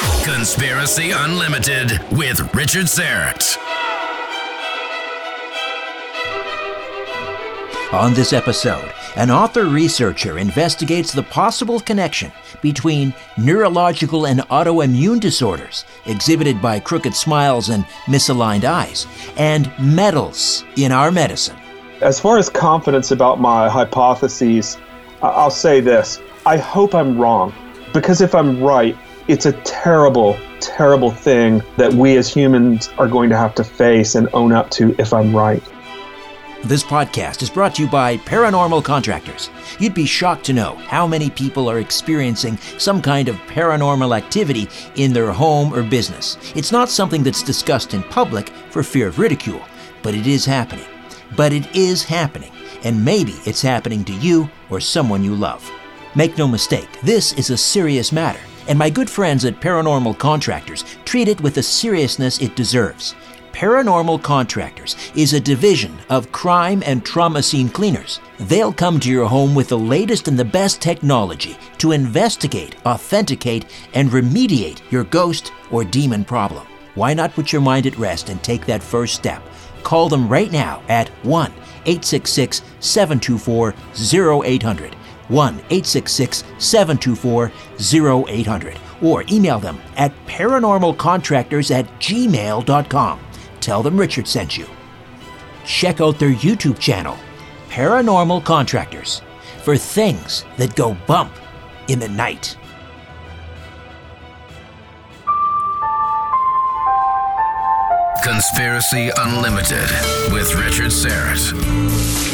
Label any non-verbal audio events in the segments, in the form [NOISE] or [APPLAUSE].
Conspiracy Unlimited with Richard Syrett. On this episode, an author researcher investigates the possible connection between neurological and autoimmune disorders exhibited by crooked smiles and misaligned eyes, and metals in our medicine. As far as confidence about my hypotheses, I'll say this I hope I'm wrong, because if I'm right, it's a terrible, terrible thing that we as humans are going to have to face and own up to if I'm right. This podcast is brought to you by Paranormal Contractors. You'd be shocked to know how many people are experiencing some kind of paranormal activity in their home or business. It's not something that's discussed in public for fear of ridicule, but it is happening. But it is happening, and maybe it's happening to you or someone you love. Make no mistake, this is a serious matter, and my good friends at Paranormal Contractors treat it with the seriousness it deserves. Paranormal Contractors is a division of crime and trauma scene cleaners. They'll come to your home with the latest and the best technology to investigate, authenticate, and remediate your ghost or demon problem. Why not put your mind at rest and take that first step? Call them right now at 1 866 724 0800. 1 866 724 0800. Or email them at paranormalcontractors at gmail.com. Tell them Richard sent you. Check out their YouTube channel, Paranormal Contractors, for things that go bump in the night. Conspiracy Unlimited with Richard Syrett.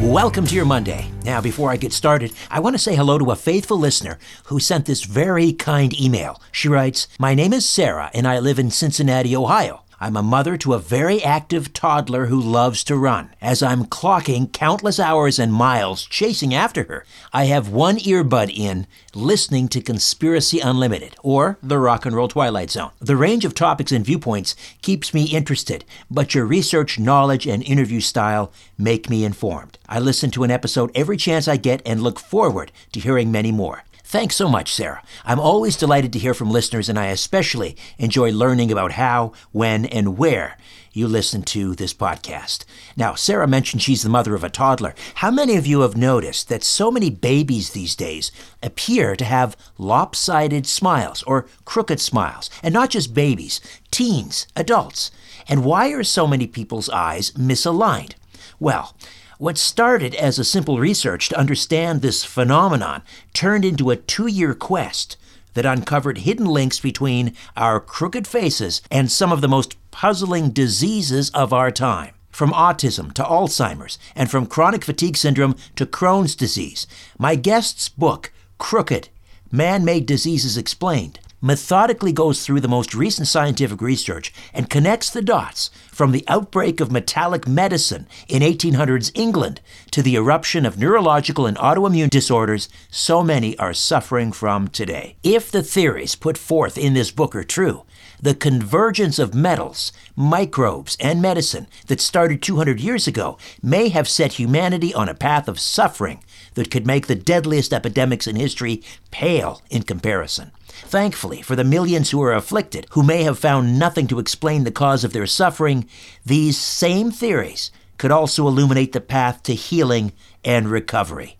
Welcome to your Monday. Now, before I get started, I want to say hello to a faithful listener who sent this very kind email. She writes, My name is Sarah, and I live in Cincinnati, Ohio. I'm a mother to a very active toddler who loves to run. As I'm clocking countless hours and miles chasing after her, I have one earbud in, listening to Conspiracy Unlimited or The Rock and Roll Twilight Zone. The range of topics and viewpoints keeps me interested, but your research, knowledge, and interview style make me informed. I listen to an episode every chance I get and look forward to hearing many more. Thanks so much, Sarah. I'm always delighted to hear from listeners, and I especially enjoy learning about how, when, and where you listen to this podcast. Now, Sarah mentioned she's the mother of a toddler. How many of you have noticed that so many babies these days appear to have lopsided smiles or crooked smiles? And not just babies, teens, adults. And why are so many people's eyes misaligned? Well, what started as a simple research to understand this phenomenon turned into a two year quest that uncovered hidden links between our crooked faces and some of the most puzzling diseases of our time. From autism to Alzheimer's, and from chronic fatigue syndrome to Crohn's disease. My guest's book, Crooked Man Made Diseases Explained, methodically goes through the most recent scientific research and connects the dots from the outbreak of metallic medicine in 1800s England to the eruption of neurological and autoimmune disorders so many are suffering from today. If the theories put forth in this book are true, the convergence of metals, microbes, and medicine that started 200 years ago may have set humanity on a path of suffering that could make the deadliest epidemics in history pale in comparison. Thankfully, for the millions who are afflicted, who may have found nothing to explain the cause of their suffering, these same theories could also illuminate the path to healing and recovery.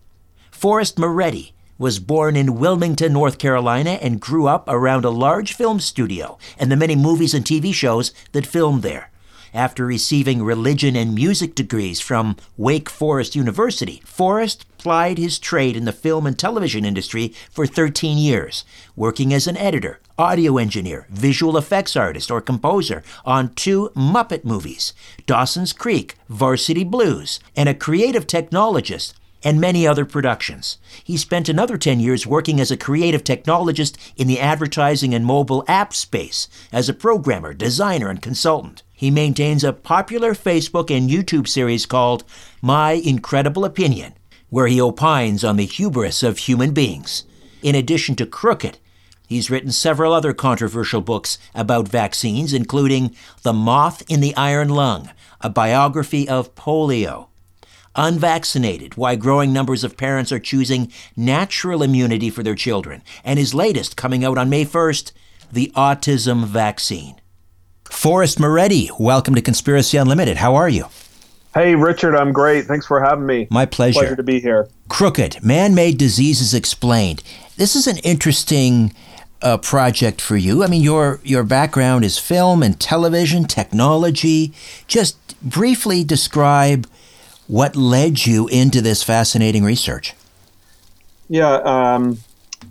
Forrest Maready was born in Wilmington, North Carolina, and grew up around a large film studio and the many movies and TV shows that filmed there. After receiving religion and music degrees from Wake Forest University, Forrest plied his trade in the film and television industry for 13 years, working as an editor, audio engineer, visual effects artist, or composer on two Muppet movies, Dawson's Creek, Varsity Blues, and a creative technologist and many other productions. He spent another 10 years working as a creative technologist in the advertising and mobile app space as a programmer, designer, and consultant. He maintains a popular Facebook and YouTube series called My Incredible Opinion, where he opines on the hubris of human beings. In addition to Crooked, he's written several other controversial books about vaccines, including The Moth in the Iron Lung, a biography of polio, Unvaccinated, why growing numbers of parents are choosing natural immunity for their children, and his latest, coming out on May 1st, the autism vaccine. Forrest Maready, welcome to Conspiracy Unlimited. How are you? Hey, Richard, I'm great. Thanks for having me. My pleasure. Pleasure to be here. Crooked, man made diseases explained. This is an interesting uh, project for you. I mean, your, your background is film and television, technology. Just briefly describe what led you into this fascinating research? Yeah, um,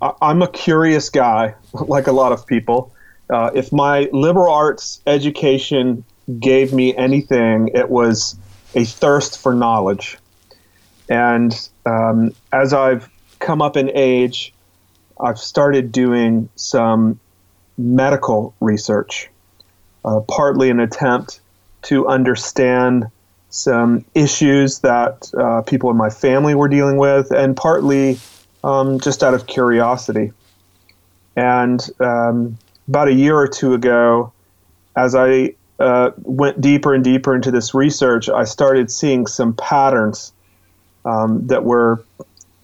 I'm a curious guy, [LAUGHS] like a lot of people. Uh, if my liberal arts education gave me anything, it was a thirst for knowledge. And um, as I've come up in age, I've started doing some medical research, uh, partly an attempt to understand some issues that uh, people in my family were dealing with, and partly um, just out of curiosity. And um, about a year or two ago, as I uh, went deeper and deeper into this research, I started seeing some patterns um, that were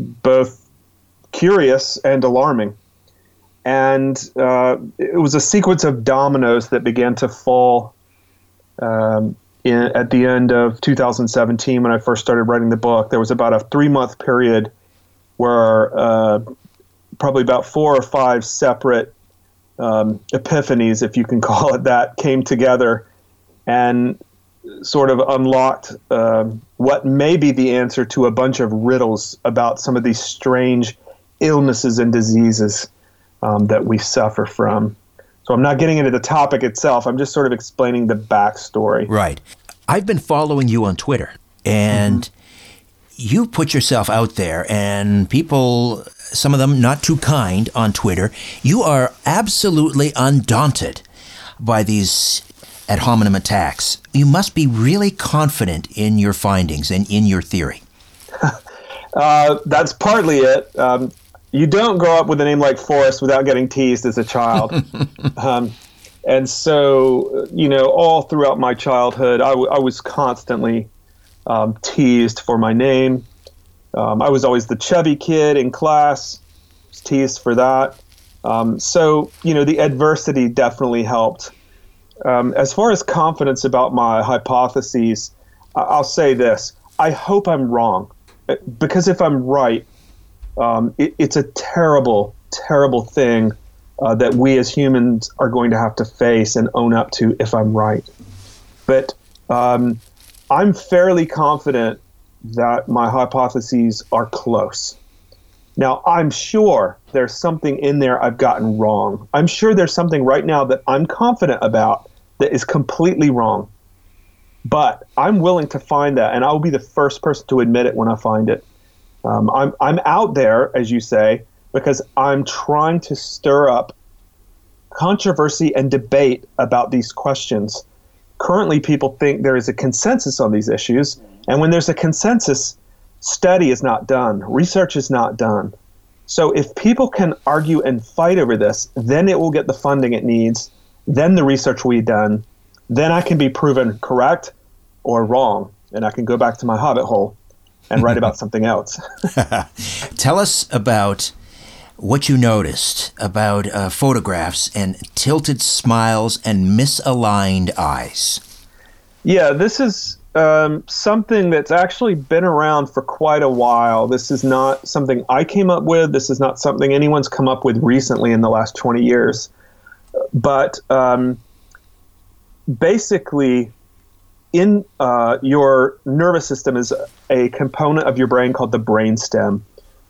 both curious and alarming. And uh, it was a sequence of dominoes that began to fall um, in, at the end of 2017 when I first started writing the book. There was about a three month period where uh, probably about four or five separate um, epiphanies, if you can [LAUGHS] call it that, came together and sort of unlocked uh, what may be the answer to a bunch of riddles about some of these strange illnesses and diseases um, that we suffer from. So I'm not getting into the topic itself. I'm just sort of explaining the backstory. Right. I've been following you on Twitter, and mm-hmm. You put yourself out there, and people, some of them not too kind on Twitter, you are absolutely undaunted by these ad hominem attacks. You must be really confident in your findings and in your theory. [LAUGHS] uh, that's partly it. Um, you don't grow up with a name like Forrest without getting teased as a child. [LAUGHS] um, and so, you know, all throughout my childhood, I, w- I was constantly um, teased for my name. Um, I was always the chubby kid in class. teased for that. Um, so, you know, the adversity definitely helped. Um, as far as confidence about my hypotheses, I'll say this I hope I'm wrong. Because if I'm right, um, it, it's a terrible, terrible thing uh, that we as humans are going to have to face and own up to if I'm right. But um, I'm fairly confident that my hypotheses are close. Now, I'm sure there's something in there I've gotten wrong. I'm sure there's something right now that I'm confident about that is completely wrong. But I'm willing to find that, and I'll be the first person to admit it when I find it. Um, I'm, I'm out there, as you say, because I'm trying to stir up controversy and debate about these questions. Currently, people think there is a consensus on these issues, and when there's a consensus, study is not done, research is not done. So, if people can argue and fight over this, then it will get the funding it needs, then the research will be done, then I can be proven correct or wrong, and I can go back to my hobbit hole and write about [LAUGHS] something else. [LAUGHS] Tell us about what you noticed about uh, photographs and tilted smiles and misaligned eyes. Yeah, this is um, something that's actually been around for quite a while. This is not something I came up with. This is not something anyone's come up with recently in the last 20 years. But um, basically, in uh, your nervous system is a component of your brain called the brainstem.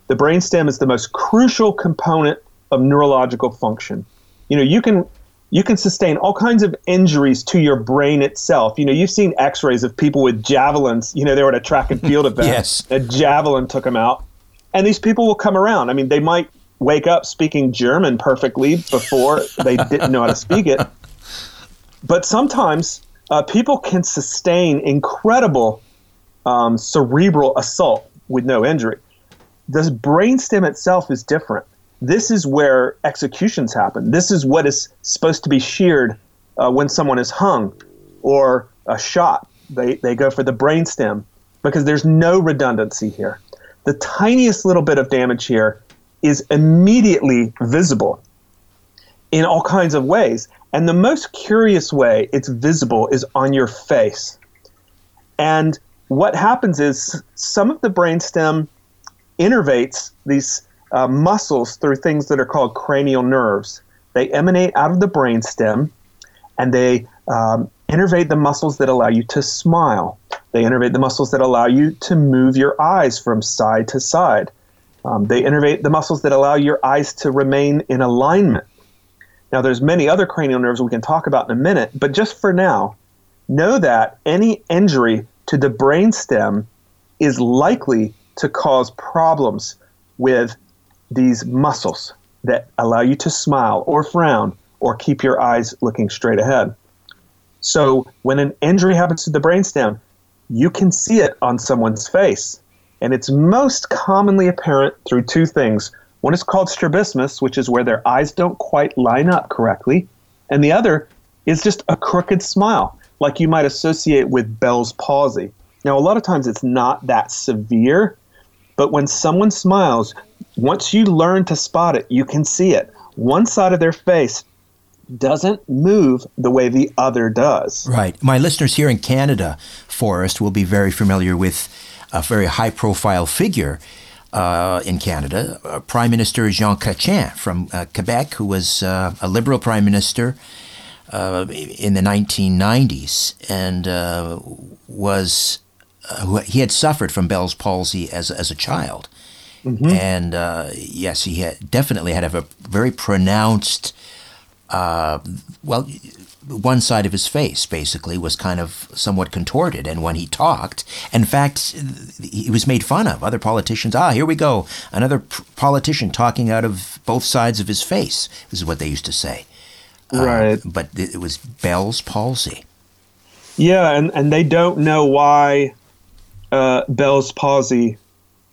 The brainstem is the most crucial component of neurological function. You know, you can you can sustain all kinds of injuries to your brain itself. You know, you've seen X-rays of people with javelins. You know, they were at a track and field [LAUGHS] event. yes, a javelin took them out, and these people will come around. I mean, they might wake up speaking German perfectly before they didn't know how to speak it, but sometimes uh, people can sustain incredible um, cerebral assault with no injury. The brainstem itself is different. This is where executions happen. This is what is supposed to be sheared uh, when someone is hung or a shot. They, they go for the brainstem because there's no redundancy here. The tiniest little bit of damage here is immediately visible in all kinds of ways. And the most curious way it's visible is on your face. And what happens is some of the brainstem innervates these uh, muscles through things that are called cranial nerves. They emanate out of the brainstem and they um, innervate the muscles that allow you to smile. They innervate the muscles that allow you to move your eyes from side to side. Um, they innervate the muscles that allow your eyes to remain in alignment. Now, there's many other cranial nerves we can talk about in a minute, but just for now, know that any injury to the brainstem is likely to cause problems with these muscles that allow you to smile or frown or keep your eyes looking straight ahead. So, when an injury happens to the brainstem, you can see it on someone's face. And it's most commonly apparent through two things. One is called strabismus, which is where their eyes don't quite line up correctly. And the other is just a crooked smile, like you might associate with Bell's palsy. Now, a lot of times it's not that severe, but when someone smiles, once you learn to spot it, you can see it. One side of their face doesn't move the way the other does. Right. My listeners here in Canada, Forrest, will be very familiar with a very high profile figure uh, in Canada, uh, Prime Minister Jean Chrétien from uh, Quebec, who was uh, a liberal prime minister uh, in the 1990s and uh, was he had suffered from Bell's palsy as as a child. Mm-hmm. And yes, he had definitely had a very pronounced, well, one side of his face basically was kind of somewhat contorted. And when he talked, in fact, he was made fun of. Other politicians, ah, here we go, another politician talking out of both sides of his face. This is what they used to say. Uh, right. Uh, but it was Bell's palsy. Yeah, and, and they don't know why uh, Bell's palsy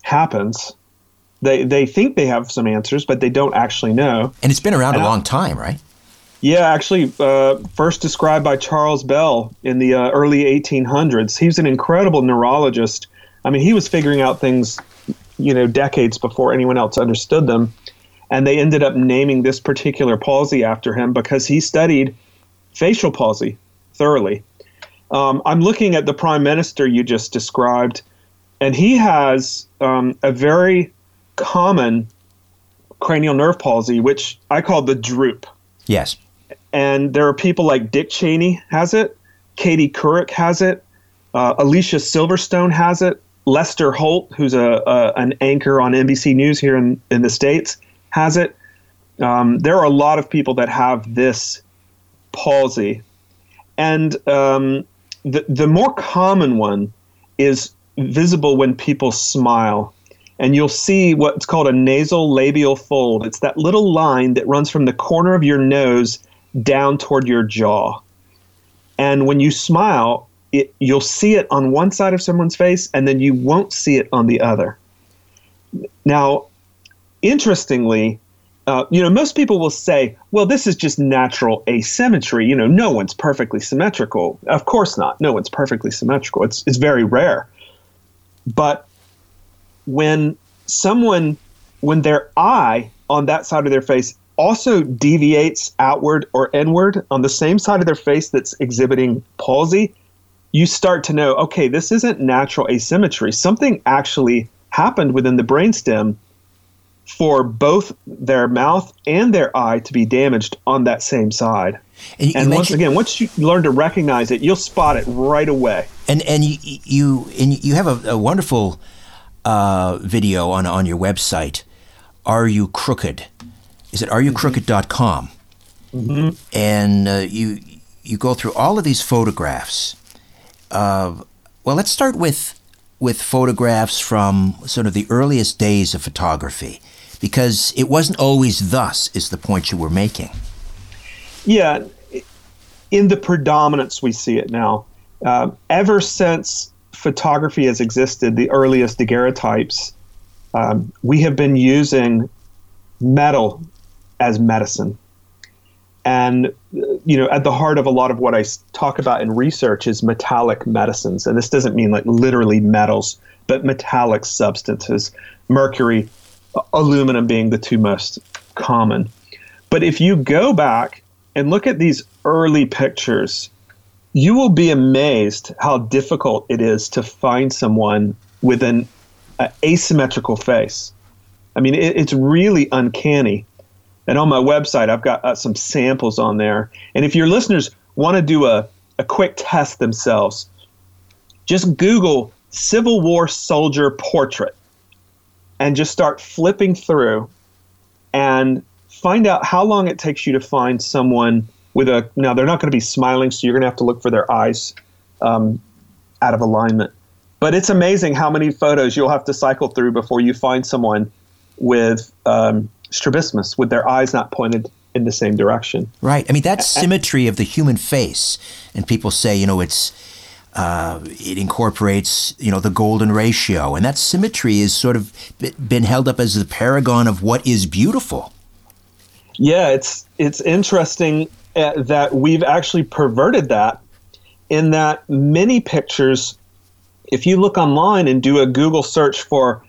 happens. They, they think they have some answers, but they don't actually know. And it's been around and a long time, right? Yeah, actually, uh, first described by Charles Bell in the uh, early 1800s. He was an incredible neurologist. I mean, he was figuring out things, you know, decades before anyone else understood them. And they ended up naming this particular palsy after him because he studied facial palsy thoroughly. Um, I'm looking at the prime minister you just described, and he has um, a very common cranial nerve palsy, which I call the droop. Yes. And there are people like Dick Cheney has it, Katie Couric has it, uh, Alicia Silverstone has it, Lester Holt, who's a, a, an anchor on NBC News here in, in the States, has it. Um, there are a lot of people that have this palsy. And um, the, the more common one is visible when people smile. And you'll see what's called a nasal labial fold. It's that little line that runs from the corner of your nose down toward your jaw. And when you smile, it, you'll see it on one side of someone's face and then you won't see it on the other. Now, interestingly, uh, you know, most people will say, well, this is just natural asymmetry. You know, no one's perfectly symmetrical. Of course not. No one's perfectly symmetrical. It's, it's very rare. But when someone, when their eye on that side of their face also deviates outward or inward on the same side of their face that's exhibiting palsy, you start to know, okay, this isn't natural asymmetry. Something actually happened within the brainstem for both their mouth and their eye to be damaged on that same side. And, you, and you once again, once you learn to recognize it, you'll spot it right away. And and you you and you have a, a wonderful uh, video on on your website. Are you crooked? Is it areyoukrooked.com? Mm-hmm. And uh, you you go through all of these photographs. Uh, well, let's start with with photographs from sort of the earliest days of photography because it wasn't always thus, is the point you were making. Yeah, in the predominance, we see it now. Uh, ever since photography has existed, the earliest daguerreotypes, um, we have been using metal as medicine. And, you know, at the heart of a lot of what I talk about in research is metallic medicines. And this doesn't mean like literally metals, but metallic substances. Mercury, aluminum being the two most common. But if you go back and look at these early pictures, you will be amazed how difficult it is to find someone with an uh, asymmetrical face. I mean, it, it's really uncanny. And on my website, I've got uh, some samples on there. And if your listeners want to do a, a quick test themselves, just Google Civil War soldier portrait and just start flipping through and find out how long it takes you to find someone with a now they're not going to be smiling so you're going to have to look for their eyes um, out of alignment. But it's amazing how many photos you'll have to cycle through before you find someone with um, strabismus with their eyes not pointed in the same direction. Right. I mean that symmetry of the human face. And people say you know it's uh, it incorporates, you know, the golden ratio, and that symmetry is sort of been held up as the paragon of what is beautiful. Yeah, it's it's interesting uh, that we've actually perverted that in that many pictures, if you look online and do a Google search for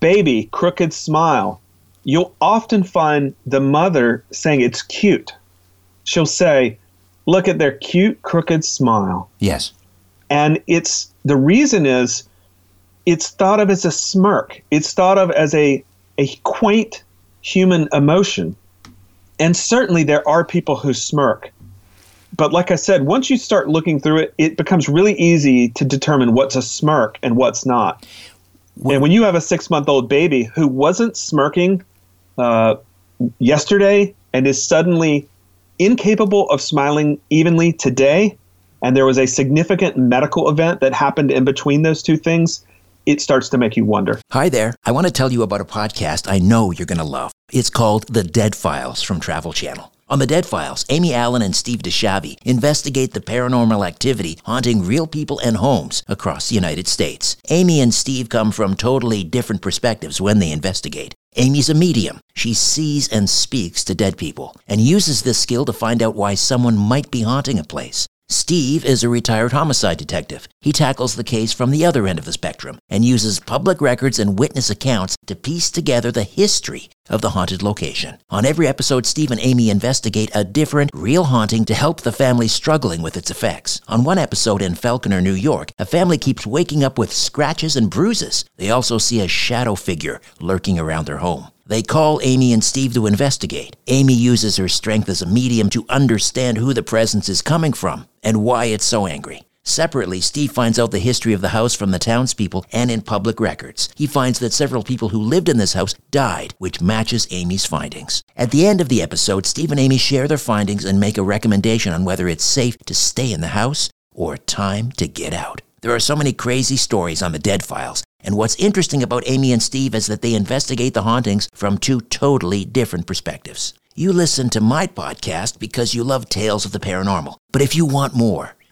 baby crooked smile, you'll often find the mother saying it's cute. She'll say, "Look at their cute crooked smile." Yes. And it's the reason is it's thought of as a smirk. It's thought of as a, a quaint human emotion. And certainly there are people who smirk. But like I said, once you start looking through it, it becomes really easy to determine what's a smirk and what's not. and when you have a six month old baby who wasn't smirking uh, yesterday and is suddenly incapable of smiling evenly today, and there was a significant medical event that happened in between those two things, it starts to make you wonder. Hi there. I want to tell you about a podcast I know you're going to love. It's called The Dead Files from Travel Channel. On The Dead Files, Amy Allen and Steve DiSchiavi investigate the paranormal activity haunting real people and homes across the United States. Amy and Steve come from totally different perspectives when they investigate. Amy's a medium. She sees and speaks to dead people and uses this skill to find out why someone might be haunting a place. Steve is a retired homicide detective. He tackles the case from the other end of the spectrum and uses public records and witness accounts to piece together the history of the haunted location. On every episode, Steve and Amy investigate a different, real haunting to help the family struggling with its effects. On one episode in Falconer, New York, a family keeps waking up with scratches and bruises. They also see a shadow figure lurking around their home. They call Amy and Steve to investigate. Amy uses her strength as a medium to understand who the presence is coming from and why it's so angry. Separately, Steve finds out the history of the house from the townspeople and in public records. He finds that several people who lived in this house died, which matches Amy's findings. At the end of the episode, Steve and Amy share their findings and make a recommendation on whether it's safe to stay in the house or time to get out. There are so many crazy stories on the Dead Files, and what's interesting about Amy and Steve is that they investigate the hauntings from two totally different perspectives. You listen to my podcast because you love tales of the paranormal. But if you want more,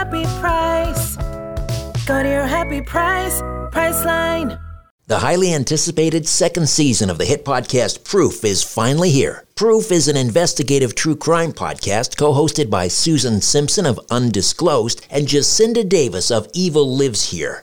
happy price. Go to your happy price, Priceline. The highly anticipated second season of the hit podcast Proof is finally here. Proof is an investigative true crime podcast co hosted by Susan Simpson of Undisclosed and Jacinda Davis of Evil Lives Here.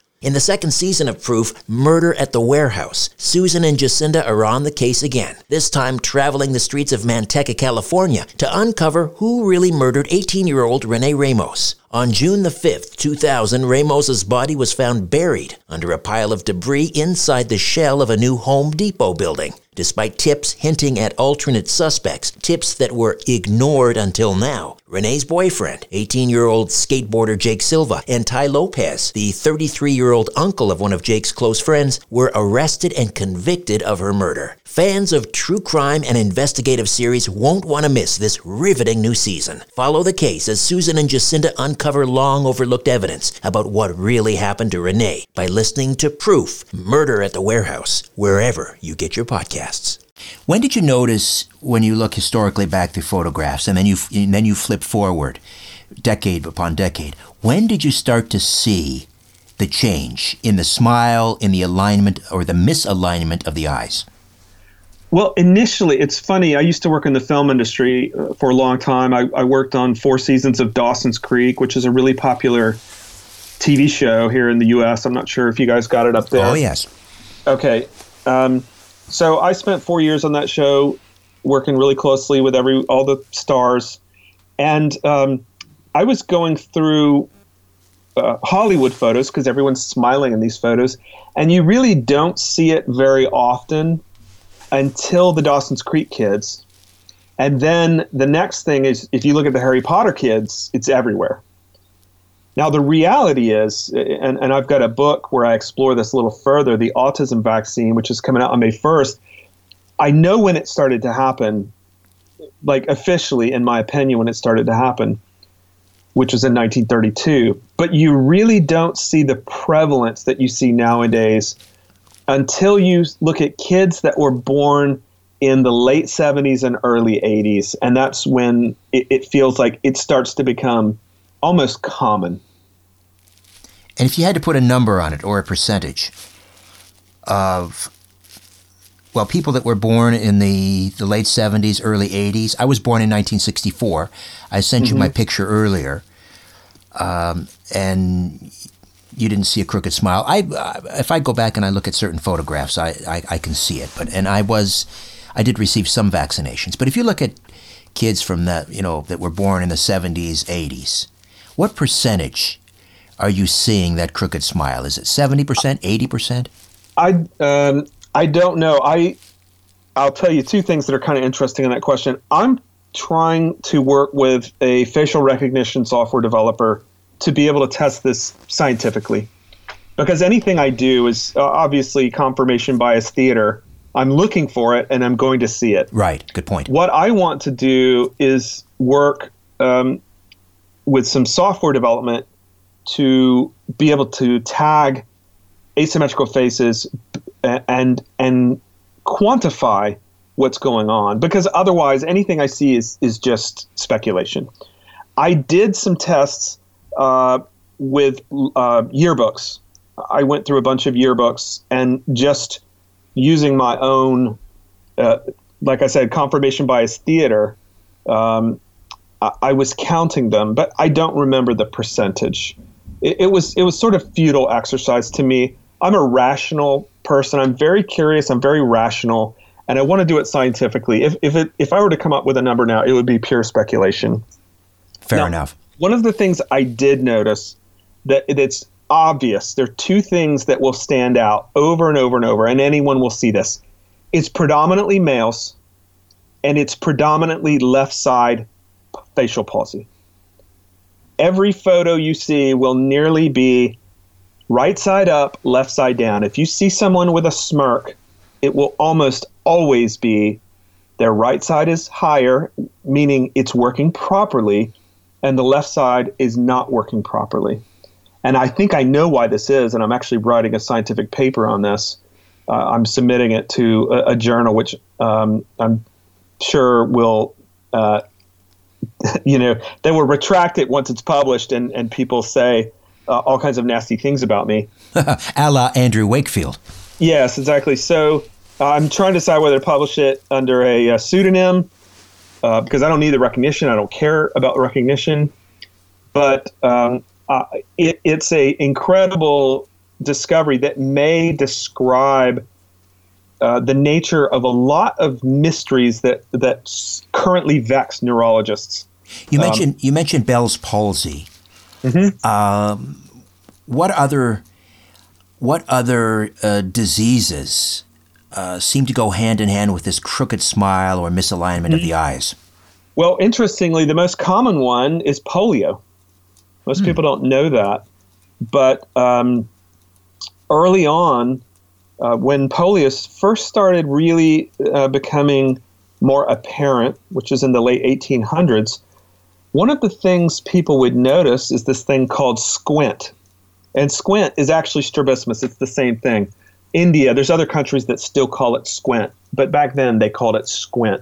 In the second season of Proof, Murder at the Warehouse, Susan and Jacinda are on the case again, this time traveling the streets of Manteca, California to uncover who really murdered 18 year old Rene Ramos. On June the 5th, 2000, Ramos's body was found buried under a pile of debris inside the shell of a new Home Depot building. Despite tips hinting at alternate suspects, tips that were ignored until now, Renee's boyfriend, 18 year old skateboarder Jake Silva, and Ty Lopez, the 33 year old uncle of one of Jake's close friends, were arrested and convicted of her murder. Fans of true crime and investigative series won't want to miss this riveting new season. Follow the case as Susan and Jacinda uncover long overlooked evidence about what really happened to Renee by listening to Proof Murder at the Warehouse, wherever you get your podcasts. When did you notice when you look historically back through photographs and then you and then you flip forward decade upon decade, when did you start to see the change in the smile, in the alignment or the misalignment of the eyes? Well, initially, it's funny. I used to work in the film industry uh, for a long time. I, I, worked on four seasons of Dawson's Creek, which is a really popular TV show here in the U.S. I'm not sure if you guys got it up there. Oh, yes. Okay. Um, so I spent four years on that show, working really closely with every all the stars, and um, I was going through uh, Hollywood photos because everyone's smiling in these photos, and you really don't see it very often until the Dawson's Creek kids. And then the next thing is if you look at the Harry Potter kids, it's everywhere. Now, the reality is, and, and I've got a book where I explore this a little further the autism vaccine, which is coming out on May 1st. I know when it started to happen, like officially, in my opinion, when it started to happen, which was in 1932. But you really don't see the prevalence that you see nowadays until you look at kids that were born in the late 70s and early 80s. And that's when it, it feels like it starts to become almost common. And if you had to put a number on it or a percentage of, well, people that were born in the, the late 70s, early 80s, I was born in 1964. I sent mm-hmm. you my mm-hmm. picture earlier. Um, and you didn't see a crooked smile. I, if I go back and I look at certain photographs, I, I, I, can see it. But and I was, I did receive some vaccinations. But if you look at kids from that, you know, that were born in the seventies, eighties, what percentage are you seeing that crooked smile? Is it seventy percent, eighty percent? I um, I don't know. I I'll tell you two things that are kind of interesting in that question. I'm trying to work with a facial recognition software developer to be able to test this scientifically because anything I do is uh, obviously confirmation bias theater. I'm looking for it and I'm going to see it. Right. Good point. What I want to do is work um, with some software development to be able to tag asymmetrical faces and and quantify what's going on because otherwise anything I see is is just speculation. I did some tests uh, with uh, yearbooks. I went through a bunch of yearbooks and just using my own, uh, like I said, confirmation bias theater. Um, I, I, was counting them, but I don't remember the percentage. It, it was it was sort of futile exercise to me. I'm a rational person. I'm very curious. I'm very rational, and I want to do it scientifically. If if it if I were to come up with a number now, it would be pure speculation. Fair now, enough. One of the things I did notice that it's obvious. There are two things that will stand out over and over and over, and anyone will see this. It's predominantly males, and it's predominantly left side facial palsy. Every photo you see will nearly be right side up, left side down. If you see someone with a smirk, it will almost always be their right side is higher, meaning it's working properly, and the left side is not working properly. And I think I know why this is, and I'm actually writing a scientific paper on this. Uh, I'm submitting it to a, a journal, which um, I'm sure will, uh, [LAUGHS] you know, they will retract it once it's published, and, and people say uh, all kinds of nasty things about me. [LAUGHS] a la Andrew Wakefield. Yes, exactly. So uh, I'm trying to decide whether to publish it under a, a pseudonym uh, because I don't need the recognition. I don't care about the recognition. But um, uh, it, it's a incredible discovery that may describe uh, the nature of a lot of mysteries that that currently vex neurologists. You um, mentioned um, you mentioned Bell's palsy. Mm-hmm. Um, what other what other uh, diseases uh, seem to go hand in hand with this crooked smile or misalignment mm-hmm. of the eyes? Well, interestingly, the most common one is polio. Most hmm. people don't know that. But um, early on, uh, when polio first started really uh, becoming more apparent, which is in the late 1800s, one of the things people would notice is this thing called squint. And squint is actually strabismus, it's the same thing. India, there's other countries that still call it squint, but back then they called it squint.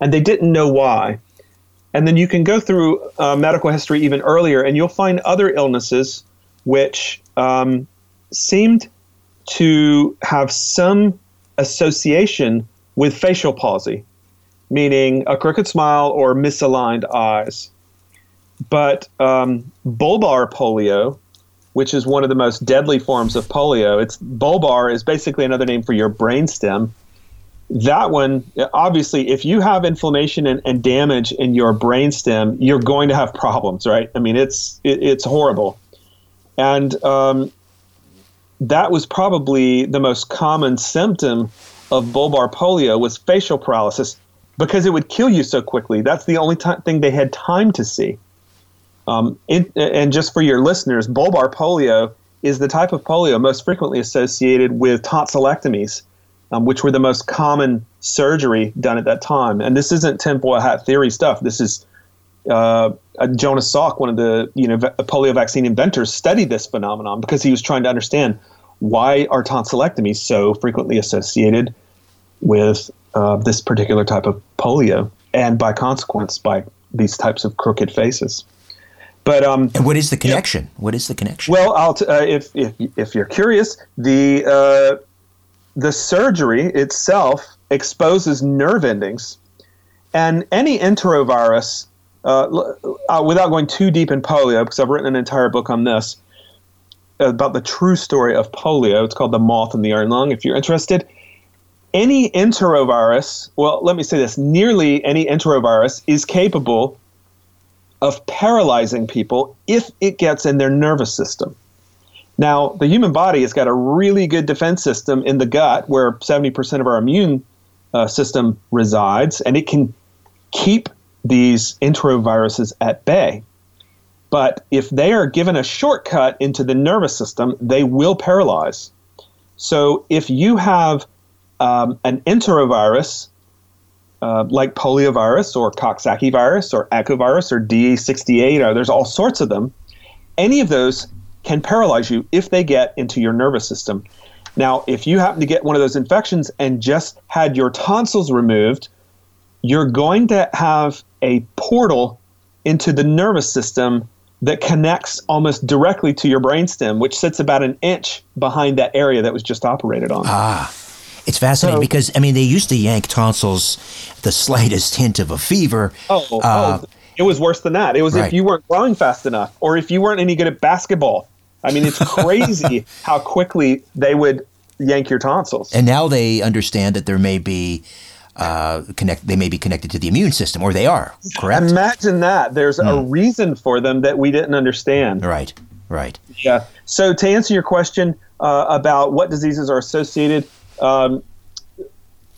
And they didn't know why. And then you can go through uh, medical history even earlier, and you'll find other illnesses which um, seemed to have some association with facial palsy, meaning a crooked smile or misaligned eyes. But um, bulbar polio, which is one of the most deadly forms of polio, it's bulbar is basically another name for your brainstem that one obviously if you have inflammation and, and, damage in your brainstem you're going to have problems right? I mean it's it, it's horrible. And um, that was probably the most common symptom of bulbar polio was facial paralysis because it would kill you so quickly. That's the only t- thing they had time to see um, it, and just for your listeners bulbar polio is the type of polio most frequently associated with tonsillectomies um, which were the most common surgery done at that time. And this isn't tinfoil hat theory stuff. This is uh, Jonas Salk, one of the you know polio vaccine inventors, studied this phenomenon because he was trying to understand why are tonsillectomies so frequently associated with uh, this particular type of polio, and by consequence, by these types of crooked faces. But um, and what is the connection? Yeah. What is the connection? Well, I'll t- uh, if if if you're curious, the uh, the surgery itself exposes nerve endings. And any enterovirus, uh, uh, without going too deep in polio, because I've written an entire book on this, about the true story of polio. It's called The Moth and the Iron Lung, if you're interested. Any enterovirus, well, let me say this nearly any enterovirus is capable of paralyzing people if it gets in their nervous system. Now, the human body has got a really good defense system in the gut where 70% of our immune uh, system resides, and it can keep these enteroviruses at bay. But if they are given a shortcut into the nervous system, they will paralyze. So if you have um, an enterovirus, uh, like poliovirus or Coxsackie virus or echovirus or DE68, or there's all sorts of them, any of those can paralyze you if they get into your nervous system. Now, if you happen to get one of those infections and just had your tonsils removed, you're going to have a portal into the nervous system that connects almost directly to your brainstem, which sits about an inch behind that area that was just operated on. Ah. It's fascinating So- because I mean they used to yank tonsils the slightest hint of a fever. Oh, Uh, oh, it was worse than that. It was right. if you weren't growing fast enough, or if you weren't any good at basketball. I mean, it's crazy [LAUGHS] how quickly they would yank your tonsils. And now they understand that there may be uh, connect. They may be connected to the immune system, or they are. Correct. Imagine that. There's a reason for them that we didn't understand. right. Right. Yeah. So to answer your question uh, about what diseases are associated, um,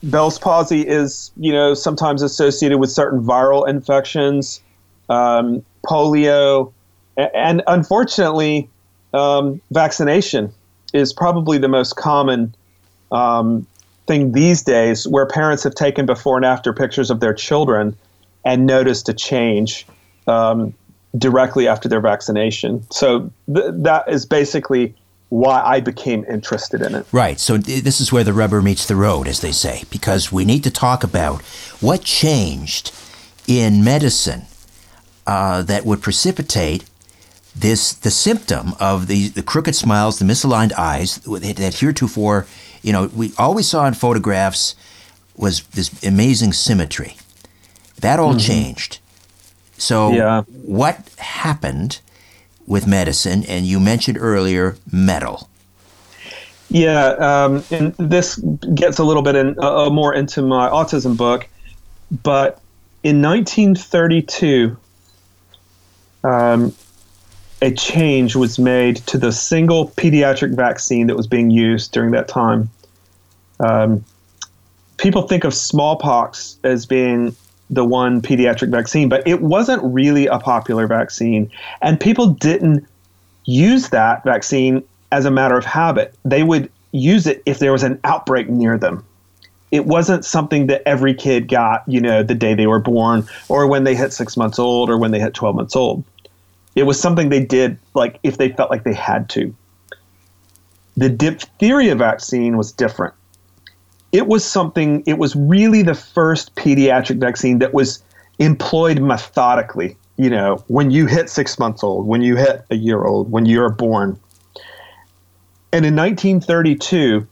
Bell's palsy is you know sometimes associated with certain viral infections, um, polio, a- and unfortunately, um, vaccination is probably the most common um, thing these days, where parents have taken before and after pictures of their children and noticed a change. Um, directly after their vaccination. So th- that is basically why I became interested in it. Right. So th- this is where the rubber meets the road, as they say, because we need to talk about what changed in medicine uh, that would precipitate this the symptom of the, the crooked smiles, the misaligned eyes that heretofore, you know, we all we saw in photographs was this amazing symmetry. That all changed. So Yeah. what happened with medicine? And you mentioned earlier metal. Yeah, um, and this gets a little bit in, uh, uh, more into my autism book, but in 1932, um, a change was made to the single pediatric vaccine that was being used during that time. Um, people think of smallpox as being the one pediatric vaccine, but it wasn't really a popular vaccine, and people didn't use that vaccine as a matter of habit. They would use it if there was an outbreak near them. It wasn't something that every kid got, you know, the day they were born or when they hit six months old or when they hit 12 months old. It was something they did like if they felt like they had to. The diphtheria vaccine was different. It was something, it was really the first pediatric vaccine that was employed methodically. You know, when you hit six months old, when you hit a year old, when you're born. And in 1932,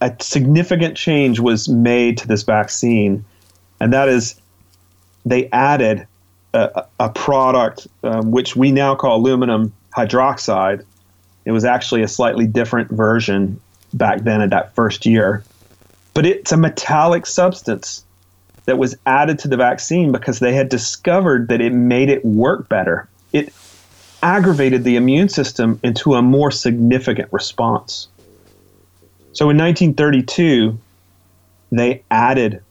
a significant change was made to this vaccine, and that is they added a, a product um, which we now call aluminum hydroxide. It was actually a slightly different version back then at that first year, but it's a metallic substance that was added to the vaccine because they had discovered that it made it work better. It aggravated the immune system into a more significant response. So in 1932, they added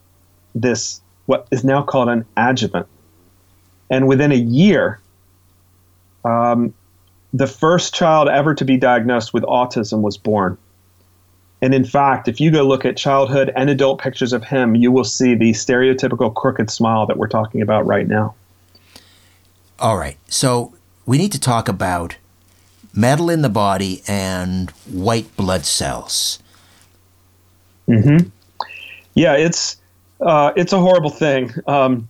this, what is now called an adjuvant. And within a year, um, the first child ever to be diagnosed with autism was born. And in fact, if you go look at childhood and adult pictures of him, you will see the stereotypical crooked smile that we're talking about right now. All right. So we need to talk about metal in the body and white blood cells. Hmm. Yeah, it's uh, it's a horrible thing. Um,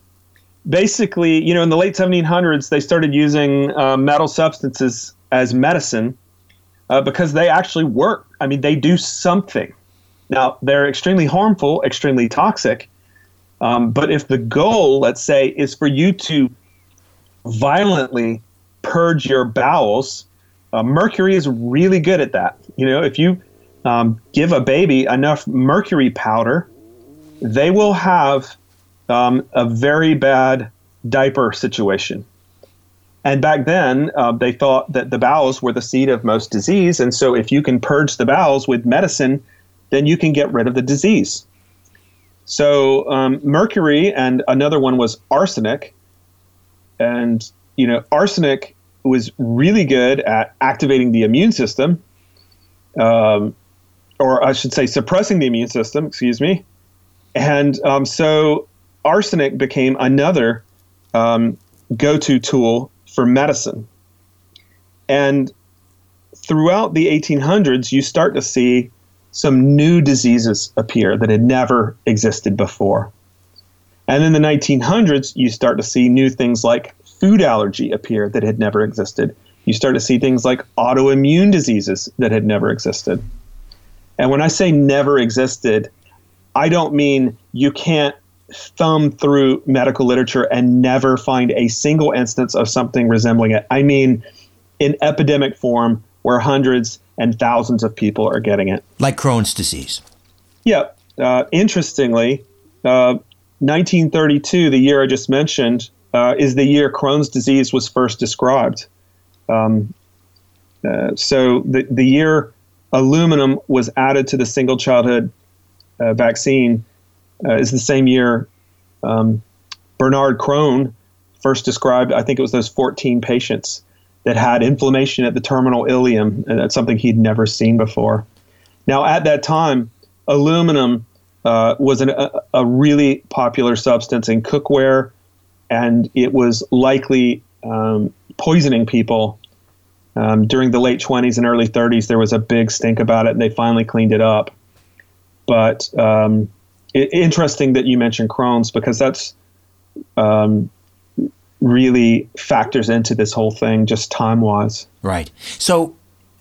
basically, you know, in the late 1700s, they started using uh, metal substances as medicine uh, because they actually work. I mean, they do something. Now, they're extremely harmful, extremely toxic. Um, but if the goal, let's say, is for you to violently purge your bowels, uh, mercury is really good at that. You know, if you um, give a baby enough mercury powder, they will have um, a very bad diaper situation. And back then, uh, they thought that the bowels were the seat of most disease. And so, if you can purge the bowels with medicine, then you can get rid of the disease. So, um, mercury and another one was arsenic. And you know, arsenic was really good at activating the immune system, um, or I should say, suppressing the immune system. Excuse me. And um, so arsenic became another um, go-to tool for medicine. And throughout the 1800s, you start to see some new diseases appear that had never existed before. And in the 1900s, you start to see new things like food allergy appear that had never existed. You start to see things like autoimmune diseases that had never existed. And when I say never existed, I don't mean you can't thumb through medical literature and never find a single instance of something resembling it. I mean, in epidemic form, where hundreds and thousands of people are getting it. Like Crohn's disease. Yeah. Uh, interestingly, uh, 1932, the year I just mentioned, uh, is the year Crohn's disease was first described. Um, uh, so the, the year aluminum was added to the single childhood uh, vaccine uh, is the same year um, Bernard Crohn first described, I think it was those 14 patients that had inflammation at the terminal ileum, and that's something he'd never seen before. Now, at that time, aluminum uh, was an, a, a, really popular substance in cookware, and it was likely um, poisoning people. Um, during the late 20s and early 30s, there was a big stink about it, and they finally cleaned it up. But um, it, interesting that you mentioned Crohn's because that's um, really factors into this whole thing just time wise. Right. So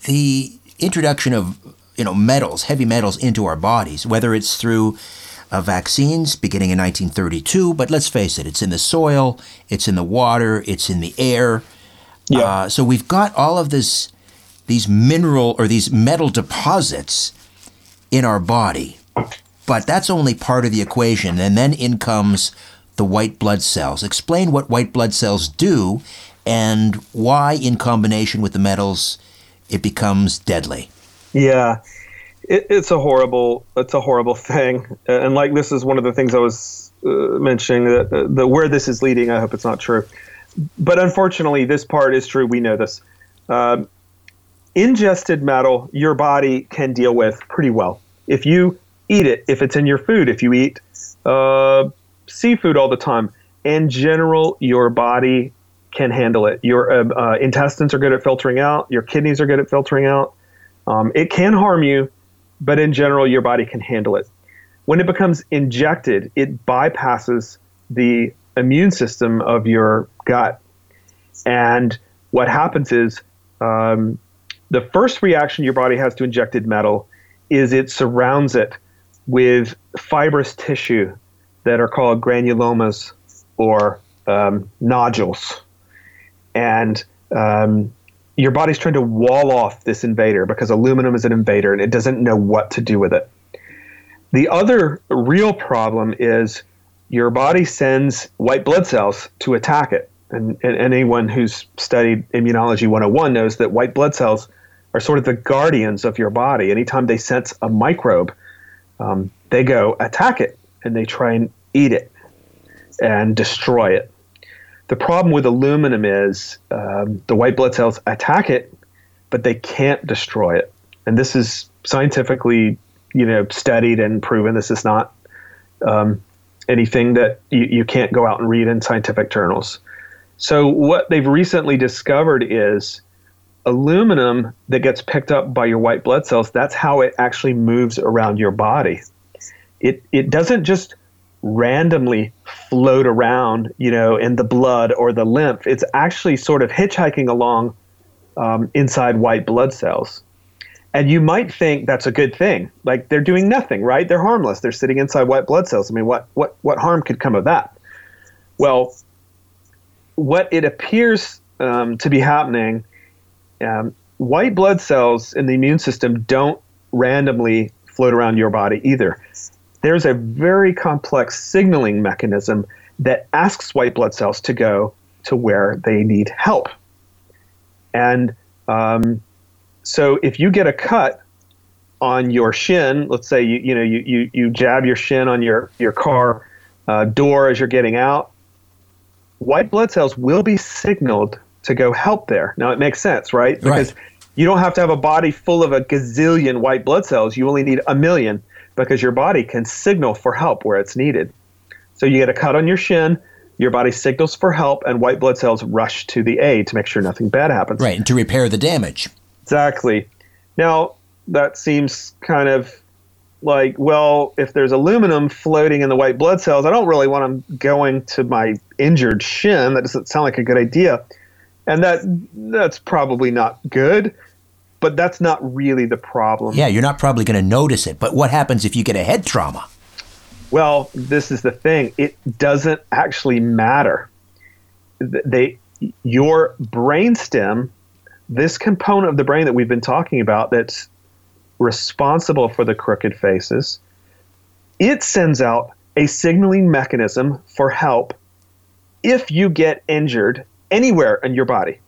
the introduction of you know metals, heavy metals into our bodies, whether it's through uh, vaccines beginning in 1932, but let's face it, it's in the soil, it's in the water, it's in the air. Yeah. Uh, so we've got all of this, these mineral or these metal deposits in our body, but that's only part of the equation. And then in comes the white blood cells. Explain what white blood cells do and why, in combination with the metals, it becomes deadly. Yeah, it, it's a horrible, it's a horrible thing. And like this is one of the things I was uh, mentioning that uh, the where this is leading. I hope it's not true, but unfortunately, this part is true. We know this. Um, ingested metal, your body can deal with pretty well if you eat it. If it's in your food, if you eat. Uh, seafood all the time. In general, your body can handle it. Your uh, uh, intestines are good at filtering out. Your kidneys are good at filtering out. Um, it can harm you, but in general, your body can handle it. When it becomes injected, it bypasses the immune system of your gut. And what happens is um, the first reaction your body has to injected metal is it surrounds it with fibrous tissue that are called granulomas or um, nodules. And um, your body's trying to wall off this invader because aluminum is an invader and it doesn't know what to do with it. The other real problem is your body sends white blood cells to attack it. And, and, anyone who's studied Immunology 101 knows that white blood cells are sort of the guardians of your body. Anytime they sense a microbe, um, they go attack it and they try and eat it and destroy it. The problem with aluminum is um, the white blood cells attack it, but they can't destroy it. And this is scientifically, you know, studied and proven. This is not um, anything that you, you can't go out and read in scientific journals. So what they've recently discovered is aluminum that gets picked up by your white blood cells. That's how it actually moves around your body it it doesn't just randomly float around, you know, in the blood or the lymph. It's actually sort of hitchhiking along um, inside white blood cells. And you might think that's a good thing. Like they're doing nothing, right? They're harmless. They're sitting inside white blood cells. I mean, what what what harm could come of that? Well, what it appears um, to be happening, um, white blood cells in the immune system don't randomly float around your body either there's a very complex signaling mechanism that asks white blood cells to go to where they need help. And um, so if you get a cut on your shin, let's say you, you know you, you, you jab your shin on your, your car uh, door as you're getting out, white blood cells will be signaled to go help there. Now, it makes sense, right? Because Right. you don't have to have a body full of a gazillion white blood cells. You only need a million because your body can signal for help where it's needed. So you get a cut on your shin, your body signals for help, and white blood cells rush to the aid to make sure nothing bad happens. Right, and to repair the damage. Exactly. Now, that seems kind of like, well, if there's aluminum floating in the white blood cells, I don't really want them going to my injured shin. That doesn't sound like a good idea. And that that's probably not good, but that's not really the problem. Yeah, you're not probably going to notice it, but what happens if you get a head trauma? Well, this is the thing. It doesn't actually matter. Th- They, your brainstem, this component of the brain that we've been talking about, that's responsible for the crooked faces, it sends out a signaling mechanism for help if you get injured anywhere in your body.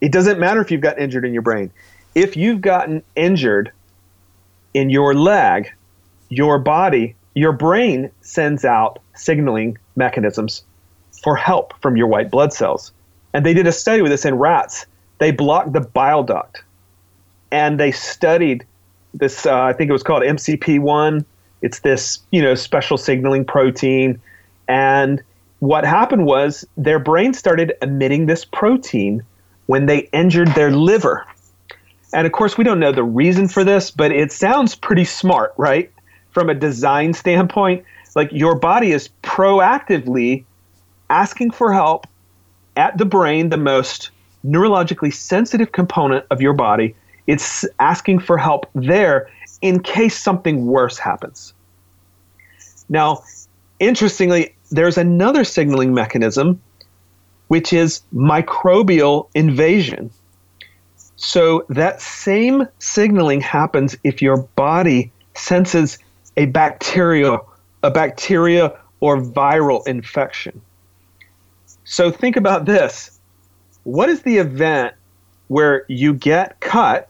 It doesn't matter if you've got injured in your brain. If you've gotten injured in your leg, your body, your brain sends out signaling mechanisms for help from your white blood cells. And they did a study with this in rats. They blocked the bile duct and they studied this, uh, I think it was called MCP1. It's this, you know, special signaling protein. And what happened was their brain started emitting this protein when they injured their liver. And of course, we don't know the reason for this, but it sounds pretty smart, right? From a design standpoint, like your body is proactively asking for help at the brain, the most neurologically sensitive component of your body. It's asking for help there in case something worse happens. Now, interestingly, there's another signaling mechanism, which is microbial invasion. So that same signaling happens if your body senses a bacteria, a bacteria or viral infection. So think about this. What is the event where you get cut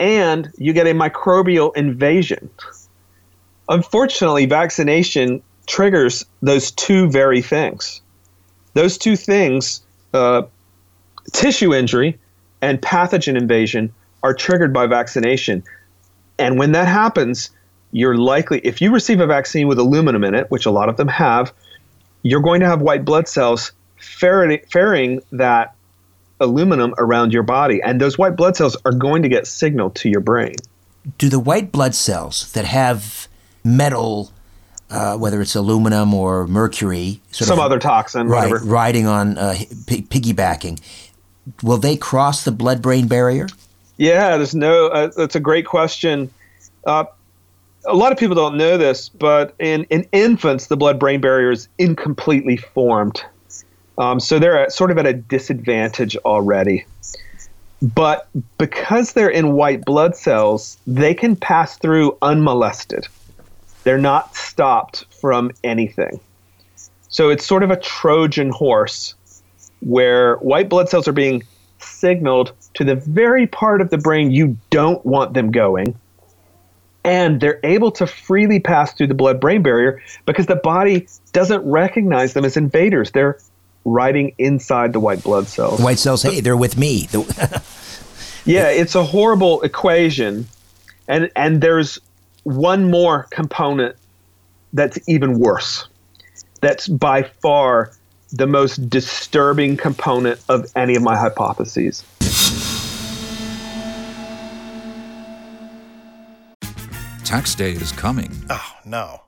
and you get a microbial invasion? Unfortunately, vaccination triggers those two very things. Those two things, uh, tissue injury and pathogen invasion, are triggered by vaccination. And when that happens, you're likely, if you receive a vaccine with aluminum in it, which a lot of them have, you're going to have white blood cells ferrying that aluminum around your body. And those white blood cells are going to get signaled to your brain. Do the white blood cells that have metal, uh, whether it's aluminum or mercury, sort Some of, other toxin, right, whatever. riding on uh, p- piggybacking, will they cross the blood-brain barrier? Yeah, there's no. Uh, that's a great question. Uh, a lot of people don't know this, but in, in infants, the blood-brain barrier is incompletely formed, um, so they're at, sort of at a disadvantage already. But because they're in white blood cells, they can pass through unmolested. They're not stopped from anything. So it's sort of a Trojan horse where white blood cells are being signaled to the very part of the brain you don't want them going. And they're able to freely pass through the blood brain barrier because the body doesn't recognize them as invaders. They're riding inside the white blood cells. White cells, hey, they're with me. [LAUGHS] Yeah, it's a horrible equation. And and there's one more component that's even worse. That's by far the most disturbing component of any of my hypotheses. Tax day is coming. Oh, no.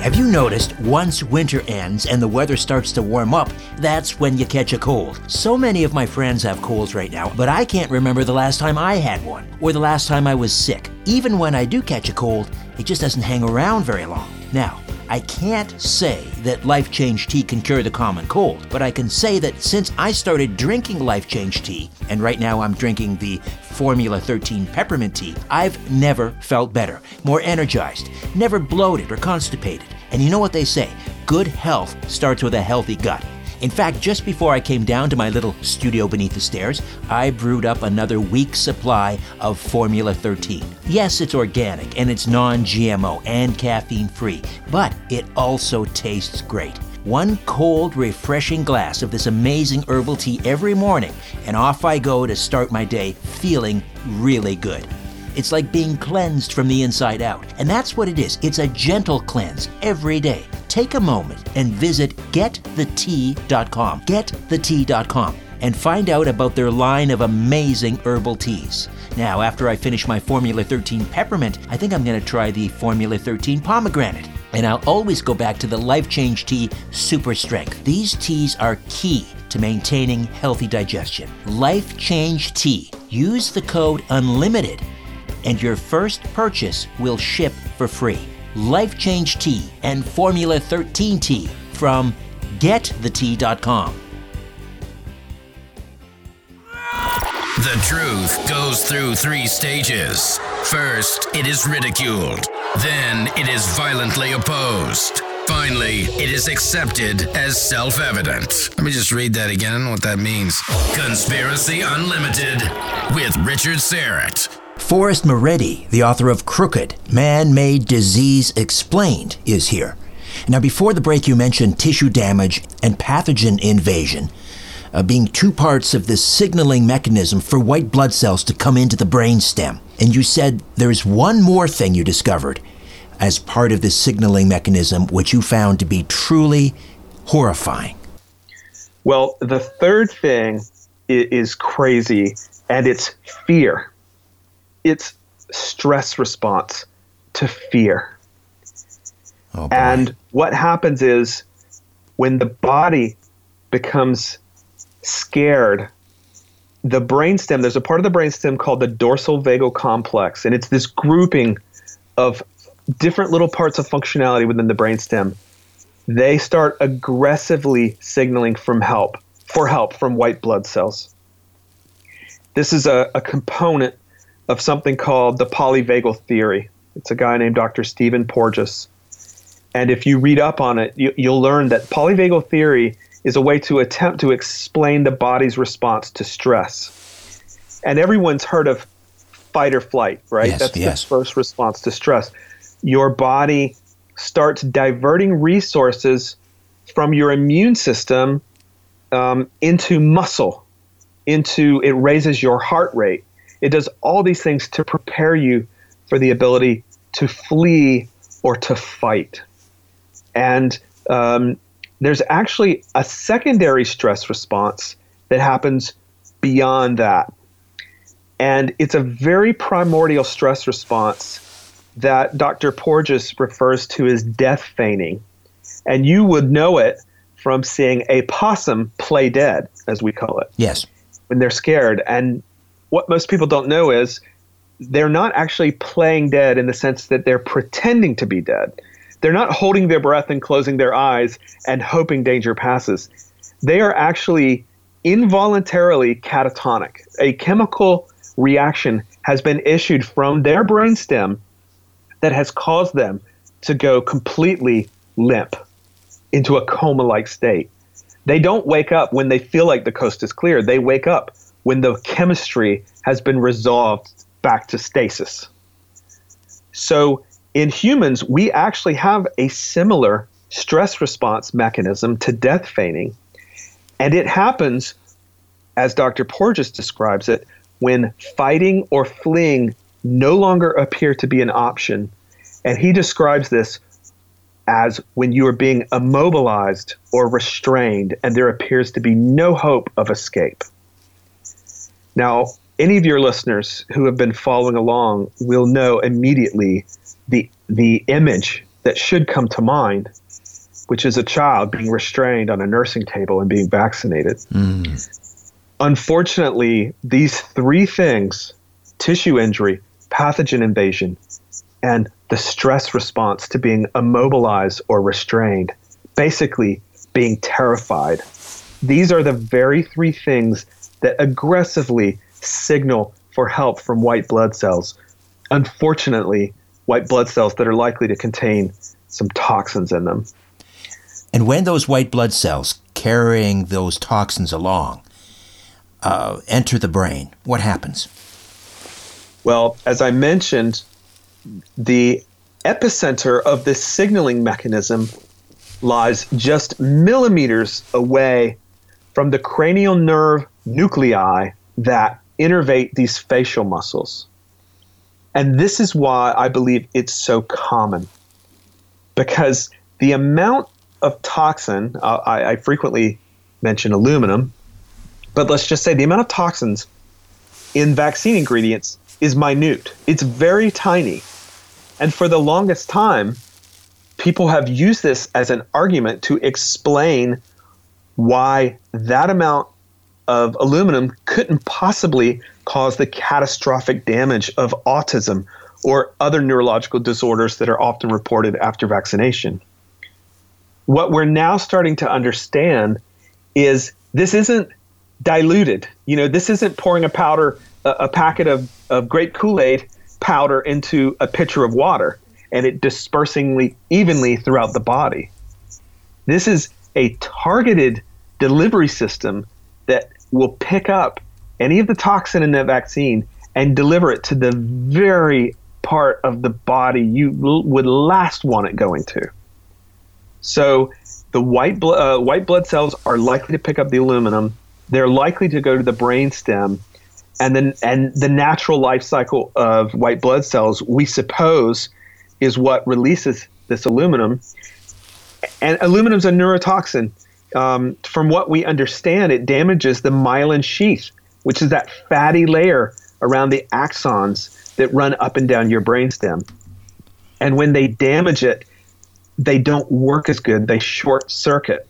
Have you noticed once winter ends and the weather starts to warm up, that's when you catch a cold? So many of my friends have colds right now, but I can't remember the last time I had one or the last time I was sick. Even when I do catch a cold, it just doesn't hang around very long. Now, I can't say that Life Change Tea can cure the common cold, but I can say that since I started drinking Life Change Tea, and right now I'm drinking the Formula 13 peppermint tea, I've never felt better, more energized, never bloated or constipated. And you know what they say good health starts with a healthy gut. In fact, just before I came down to my little studio beneath the stairs, I brewed up another week's supply of Formula 13. Yes, it's organic and it's non GMO and caffeine free, but it also tastes great. One cold, refreshing glass of this amazing herbal tea every morning, and off I go to start my day feeling really good. It's like being cleansed from the inside out. And that's what it is. It's a gentle cleanse every day take a moment and visit getthetea.com. Getthetea.com and find out about their line of amazing herbal teas. Now, after I finish my Formula 13 peppermint, I think I'm going to try the Formula 13 pomegranate. And I'll always go back to the Life Change Tea Super Strength. These teas are key to maintaining healthy digestion. Life Change Tea. Use the code UNLIMITED, and your first purchase will ship for free. Life Change Tea and Formula 13 Tea from getthetea.com. The truth goes through three stages. First, it is ridiculed. Then, it is violently opposed. Finally, it is accepted as self evident. Let me just read that again, what that means. Conspiracy Unlimited with Richard Syrett. Forrest Maready, the author of Crooked Man Made Disease Explained, is here. Now, before the break, you mentioned tissue damage and pathogen invasion uh, being two parts of this signaling mechanism for white blood cells to come into the brainstem. And you said there's one more thing you discovered as part of this signaling mechanism, which you found to be truly horrifying. Well, the third thing is crazy, and it's fear it's stress response to fear. Oh, and what happens is when the body becomes scared, the brainstem, there's a part of the brainstem called the dorsal vagal complex, and it's this grouping of different little parts of functionality within the brainstem. They start aggressively signaling from help, for help from white blood cells. This is a, a component of something called the polyvagal theory. It's a guy named Dr. Stephen Porges. And if you read up on it, you, will learn that polyvagal theory is a way to attempt to explain the body's response to stress. And everyone's heard of fight or flight, right? Yes, That's yes. the first response to stress. Your body starts diverting resources from your immune system um, into muscle, into it raises your heart rate, it does all these things to prepare you for the ability to flee or to fight. And um, there's actually a secondary stress response that happens beyond that. And it's a very primordial stress response that Dr. Porges refers to as death feigning. And you would know it from seeing a possum play dead, as we call it. Yes. When they're scared. And what most people don't know is they're not actually playing dead in the sense that they're pretending to be dead. They're not holding their breath and closing their eyes and hoping danger passes. They are actually involuntarily catatonic. A chemical reaction has been issued from their brainstem that has caused them to go completely limp into a coma like state. They don't wake up when they feel like the coast is clear. They wake up when the chemistry has been resolved back to stasis. So, in humans, we actually have a similar stress response mechanism to death feigning, and it happens, as Dr. Porges describes it, when fighting or fleeing no longer appear to be an option. And he describes this as when you are being immobilized or restrained and there appears to be no hope of escape. Now, any of your listeners who have been following along will know immediately the the image that should come to mind, which is a child being restrained on a nursing table and being vaccinated. Mm. Unfortunately, these three things tissue injury, pathogen invasion, and the stress response to being immobilized or restrained, basically being terrified. These are the very three things that aggressively signal for help from white blood cells. Unfortunately, white blood cells that are likely to contain some toxins in them. And when those white blood cells carrying those toxins along uh, enter the brain, what happens? Well, as I mentioned, the epicenter of this signaling mechanism lies just millimeters away from the cranial nerve nuclei that innervate these facial muscles. And this is why I believe it's so common. Because the amount of toxin, uh, I, I frequently mention aluminum, but let's just say the amount of toxins in vaccine ingredients is minute. It's very tiny. And for the longest time, people have used this as an argument to explain why that amount of aluminum couldn't possibly cause the catastrophic damage of autism or other neurological disorders that are often reported after vaccination. What we're now starting to understand is this isn't diluted. You know, this isn't pouring a powder, a, a packet of, of grape Kool Aid powder into a pitcher of water and it dispersing evenly throughout the body. This is a targeted delivery system that will pick up any of the toxin in that vaccine and deliver it to the very part of the body you l- would last want it going to. So the white, bl- uh, white blood cells are likely to pick up the aluminum. They're likely to go to the brain stem. And then, and the natural life cycle of white blood cells, we suppose, is what releases this aluminum. And aluminum is a neurotoxin. Um, from what we understand, it damages the myelin sheath, which is that fatty layer around the axons that run up and down your brainstem. And when they damage it, they don't work as good. They short circuit.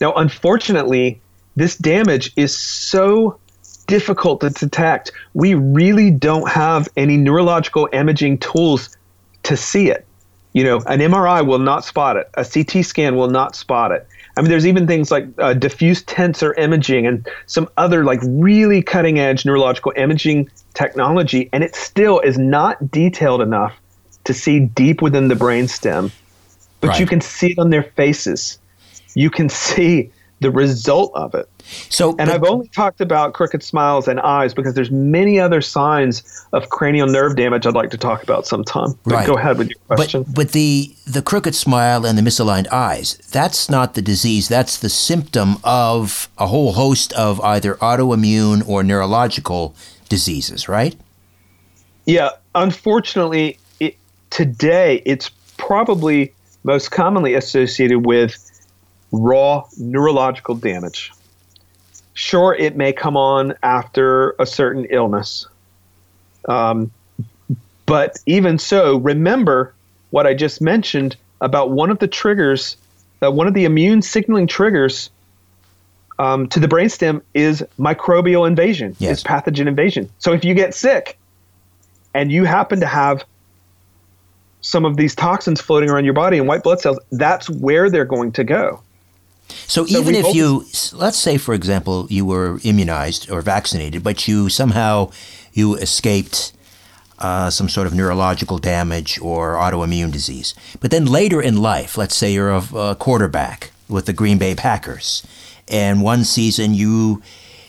Now, unfortunately, this damage is so difficult to detect. We really don't have any neurological imaging tools to see it. You know, an MRI will not spot it. A CT scan will not spot it. I mean, there's even things like uh, diffuse tensor imaging and some other like really cutting edge neurological imaging technology, and it still is not detailed enough to see deep within the brainstem. But Right. you can see it on their faces. You can [LAUGHS] see the result of it. So, And but- I've only talked about crooked smiles and eyes because there's many other signs of cranial nerve damage I'd like to talk about sometime. But Right. go ahead with your question. But, but the, the crooked smile and the misaligned eyes, that's not the disease. That's the symptom of a whole host of either autoimmune or neurological diseases, right? Yeah, unfortunately, it, today it's probably most commonly associated with raw neurological damage. Sure, it may come on after a certain illness. Um, but even so, remember what I just mentioned about one of the triggers, uh, one of the immune signaling triggers um, to the brainstem is microbial invasion, Yes. is pathogen invasion. So if you get sick, and you happen to have some of these toxins floating around your body and white blood cells, that's where they're going to go. So, So even if both- you, let's say, for example, you were immunized or vaccinated, but you somehow you escaped uh, some sort of neurological damage or autoimmune disease, but then later in life, let's say you're a, a quarterback with the Green Bay Packers, and one season you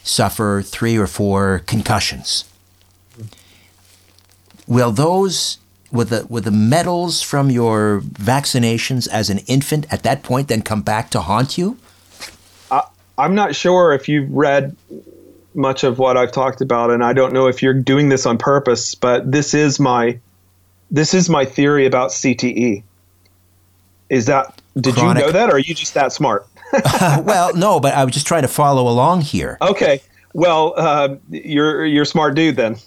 suffer three or four concussions. Will those with the with the metals from your vaccinations as an infant at that point then come back to haunt you? I'm not sure if you've read much of what I've talked about, and I don't know if you're doing this on purpose, but this is my this is my theory about CTE. Is that did Chronic- you know that, or are you just that smart? [LAUGHS] [LAUGHS] well, no, but I was just trying to follow along here. Okay. Well, uh, you're you're a smart dude then,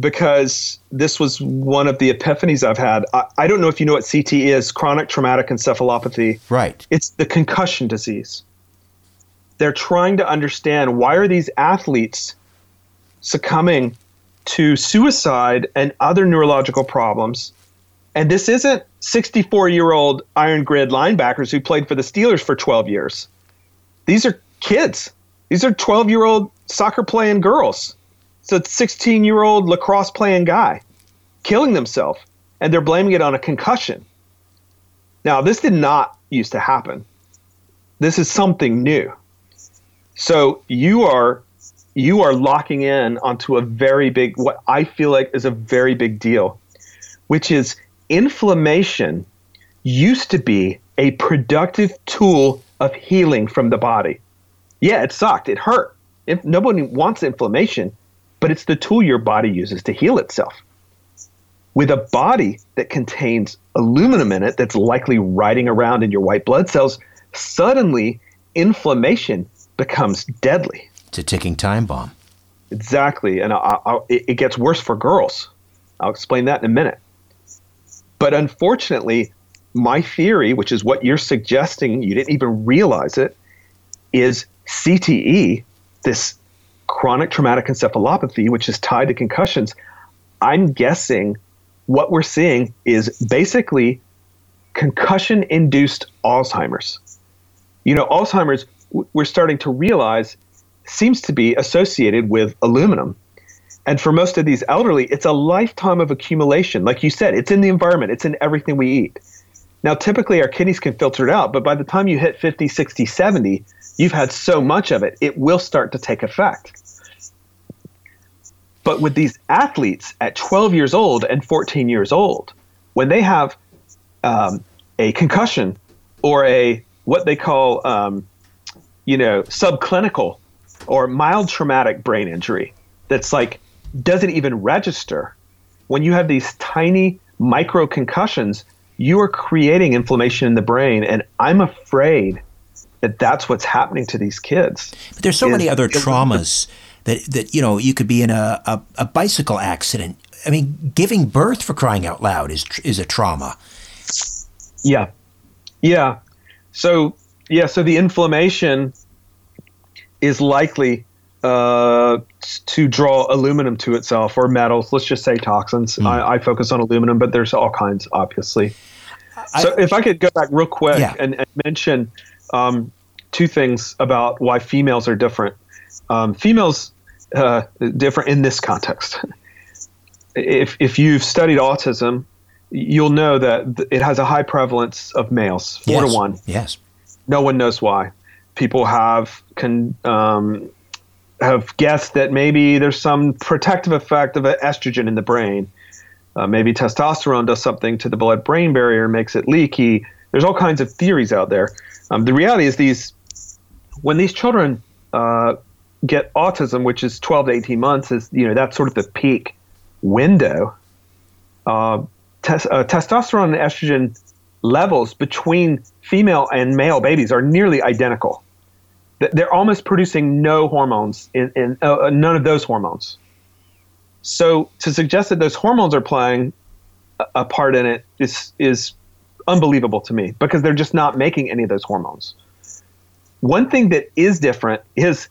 because this was one of the epiphanies I've had. I, I don't know if you know what CT is, chronic traumatic encephalopathy. Right. It's the concussion disease. They're trying to understand why are these athletes succumbing to suicide and other neurological problems And this isn't 64 year old Iron Grid linebackers who played for the Steelers for 12 years. These are kids. These are 12 year old soccer playing girls. It's a 16 year old lacrosse playing guy killing himself, and they're blaming it on a concussion. Now, this did not used to happen. This is something new. So you are you are locking in onto a very big what I feel like is a very big deal, which is inflammation used to be a productive tool of healing from the body. Yeah, it sucked. It hurt. If nobody wants inflammation, but it's the tool your body uses to heal itself. With a body that contains aluminum in it that's likely riding around in your white blood cells, suddenly inflammation becomes deadly. It's a ticking time bomb. Exactly. And I, I, it gets worse for girls. I'll explain that in a minute. But unfortunately, my theory, which is what you're suggesting, you didn't even realize it, is CTE, this chronic traumatic encephalopathy, which is tied to concussions. I'm guessing what we're seeing is basically concussion induced Alzheimer's. You know, Alzheimer's, we're starting to realize, seems to be associated with aluminum. And for most of these elderly, it's a lifetime of accumulation. Like you said, it's in the environment, it's in everything we eat. Now, typically our kidneys can filter it out, but by the time you hit 50, 60, 70, you've had so much of it, it will start to take effect. But with these athletes at 12 years old and 14 years old, when they have um, a concussion or a what they call, um, you know, subclinical or mild traumatic brain injury that's like doesn't even register. When you have these tiny micro concussions, you are creating inflammation in the brain, and I'm afraid that that's what's happening to these kids. But there's so many other traumas that that you know you could be in a, a, a bicycle accident. I mean, giving birth for crying out loud is is a trauma. Yeah, yeah. So yeah, so the inflammation is likely uh, to draw aluminum to itself or metals. Let's just say toxins. Mm. I, I, focus on aluminum, but there's all kinds, obviously. I, so if I could go back real quick yeah. and, and, mention um, two things about why females are different. Um, females uh, different in this context. [LAUGHS] if if you've studied autism, you'll know that it has a high prevalence of males, four yes. to one. Yes. No one knows why. People have can um, have guessed that maybe there's some protective effect of estrogen in the brain. Uh, maybe testosterone does something to the blood-brain barrier, makes it leaky. There's all kinds of theories out there. Um, the reality is these when these children uh, get autism, which is 12 to 18 months, is you know that's sort of the peak window. Uh, tes- uh, testosterone and estrogen levels between female and male babies are nearly identical. They're almost producing no hormones in, in uh, uh, none of those hormones. So to suggest that those hormones are playing a part in it is is unbelievable to me because they're just not making any of those hormones. One thing that is different is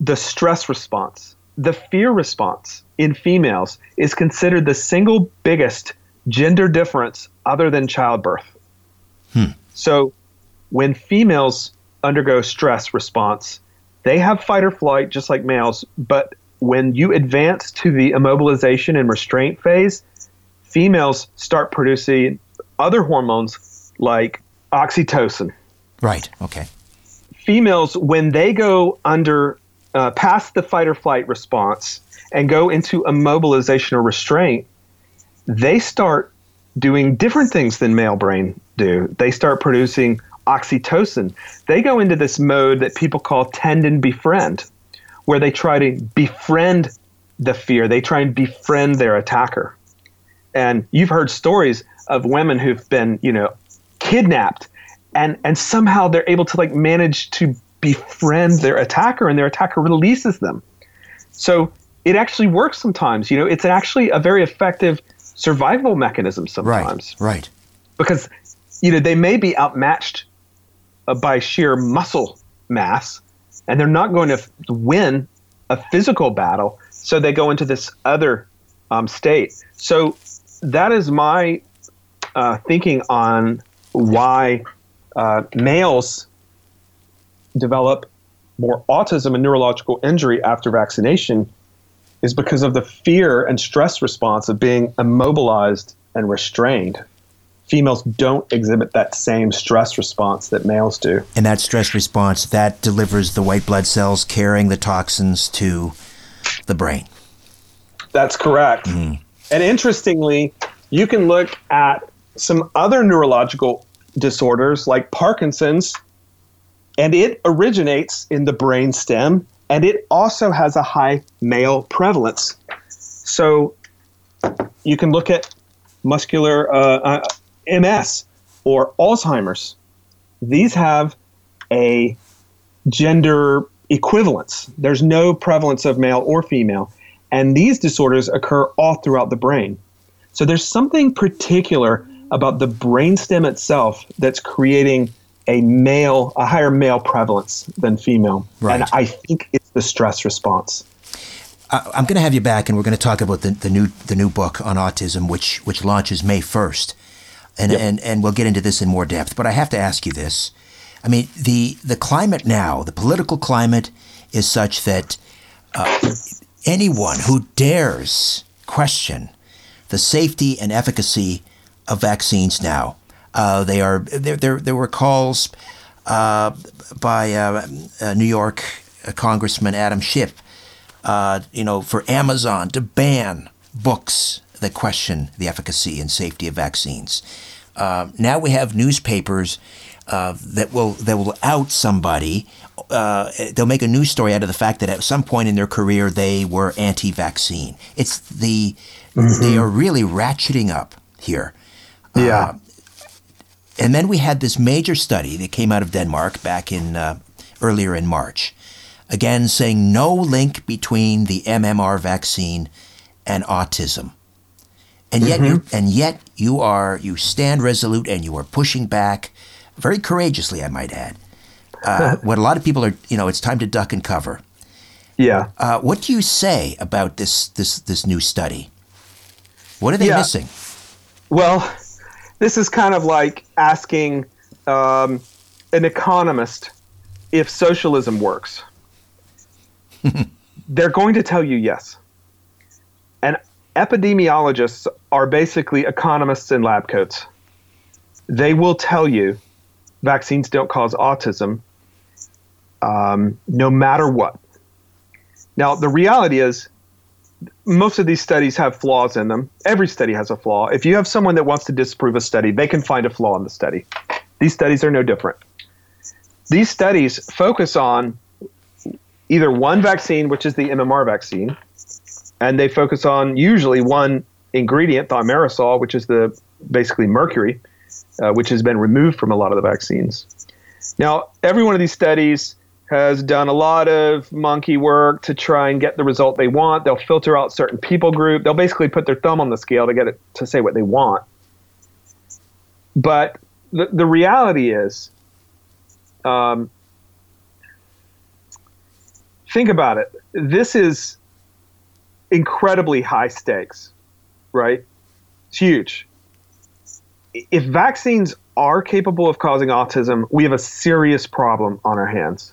the stress response. The fear response in females is considered the single biggest gender difference other than childbirth. Hmm. So when females undergo stress response, they have fight or flight just like males, but when you advance to the immobilization and restraint phase, females start producing other hormones like oxytocin. Right. Okay. Females, when they go under uh, past the fight or flight response and go into immobilization or restraint, they start doing different things than male brain do. They start producing oxytocin. They go into this mode that people call tend and befriend, where they try to befriend the fear. They try and befriend their attacker. And you've heard stories of women who've been, you know, kidnapped and and somehow they're able to like manage to befriend their attacker and their attacker releases them. So it actually works sometimes. You know, it's actually a very effective survival mechanism sometimes. Right. Right. Because you know they may be outmatched uh, by sheer muscle mass, and they're not going to f- win a physical battle. So they go into this other um, state. So that is my uh, thinking on why uh, males develop more autism and neurological injury after vaccination is because of the fear and stress response of being immobilized and restrained. Females don't exhibit that same stress response that males do. And that stress response that delivers the white blood cells carrying the toxins to the brain. That's correct. Mm-hmm. And interestingly, you can look at some other neurological disorders like Parkinson's, and it originates in the brain stem, and it also has a high male prevalence. So you can look at muscular uh, uh, MS or Alzheimer's. These have a gender equivalence. There's no prevalence of male or female. And these disorders occur all throughout the brain. So there's something particular about the brainstem itself that's creating a male, a higher male prevalence than female. Right. And I think it's the stress response. Uh, I'm going to have you back, and we're going to talk about the, the new the new book on autism, which which launches May 1st, and Yep. and and we'll get into this in more depth. But I have to ask you this: I mean, the the climate now, the political climate, is such that uh, anyone who dares question the safety and efficacy of vaccines now, uh, they are there. There, there were calls uh, by uh, uh, New York uh, Congressman Adam Schiff, uh, you know, for Amazon to ban books that question the efficacy and safety of vaccines. Uh, now we have newspapers uh, that will that will out somebody. Uh, they'll make a news story out of the fact that at some point in their career they were anti-vaccine. It's the they are really ratcheting up here. Yeah. And then we had this major study that came out of Denmark back in uh, earlier in March, again saying no link between the MMR vaccine and autism. And yet, you and yet you are you stand resolute and you are pushing back, very courageously, I might add. Uh, [LAUGHS] what a lot of people are, you know, it's time to duck and cover. yeah. Uh, what do you say about this this this new study? What are they Yeah. missing? Well, this is kind of like asking um, an economist if socialism works. [LAUGHS] They're going to tell you yes. And epidemiologists are basically economists in lab coats. They will tell you vaccines don't cause autism um, no matter what. Now, the reality is, most of these studies have flaws in them. Every study has a flaw. If you have someone that wants to disprove a study, they can find a flaw in the study. These studies are no different. These studies focus on either one vaccine, which is the MMR vaccine, and they focus on usually one ingredient, thimerosal, which is the basically mercury, uh, which has been removed from a lot of the vaccines. Now, every one of these studies has done a lot of monkey work to try and get the result they want. They'll filter out certain people group. They'll basically put their thumb on the scale to get it to say what they want. But the, the reality is, um, think about it. This is incredibly high stakes, right? It's huge. If vaccines are capable of causing autism, we have a serious problem on our hands.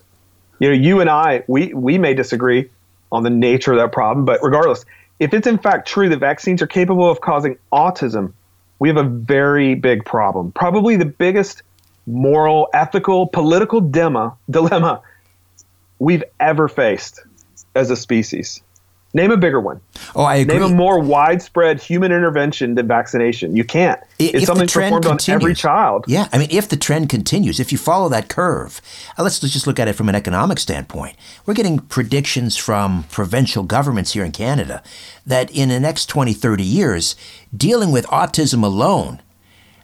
You know, you and I, we, we may disagree on the nature of that problem, but regardless, if it's in fact true that vaccines are capable of causing autism, we have a very big problem. Probably the biggest moral, ethical, political dilemma, dilemma we've ever faced as a species. Name a bigger one. Oh, I agree. Name a more widespread human intervention than vaccination. You can't. It's if the something trend performed on every child. Yeah, I mean, if the trend continues, if you follow that curve, uh, let's, let's just look at it from an economic standpoint. We're getting predictions from provincial governments here in Canada that in the next 20, 30 years, dealing with autism alone,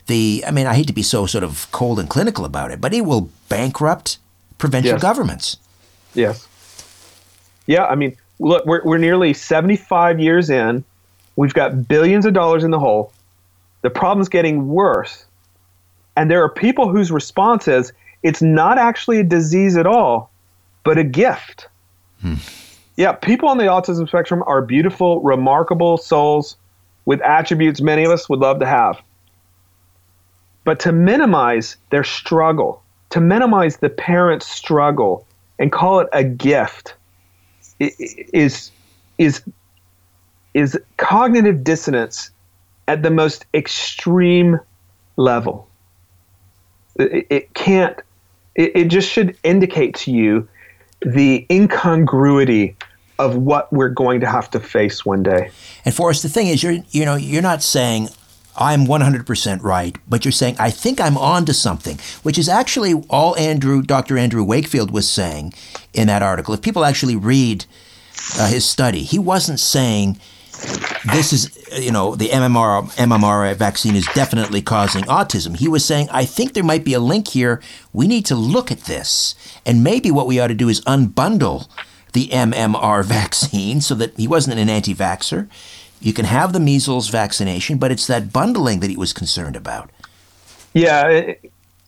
the, I mean, I hate to be so sort of cold and clinical about it, but it will bankrupt provincial Yes. governments. Yes. Yeah, I mean, look, we're, we're nearly 75 years in. We've got billions of dollars in the hole. The problem's getting worse. And there are people whose response is it's not actually a disease at all, but a gift. Hmm. Yeah, people on the autism spectrum are beautiful, remarkable souls with attributes many of us would love to have. But to minimize their struggle, to minimize the parent's struggle and call it a gift is is is cognitive dissonance at the most extreme level. It, it can't. It, it just should indicate to you the incongruity of what we're going to have to face one day. And Forrest, the thing is, you're you know you're not saying I'm 100% right, but you're saying I think I'm on to something, which is actually all Andrew, Dr. Andrew Wakefield was saying in that article. If people actually read uh, his study, he wasn't saying this is you know the MMR MMR vaccine is definitely causing autism. He was saying I think there might be a link here. We need to look at this, and maybe what we ought to do is unbundle the MMR [LAUGHS] vaccine so that he wasn't an anti-vaxxer. You can have the measles vaccination, but it's that bundling that he was concerned about. Yeah,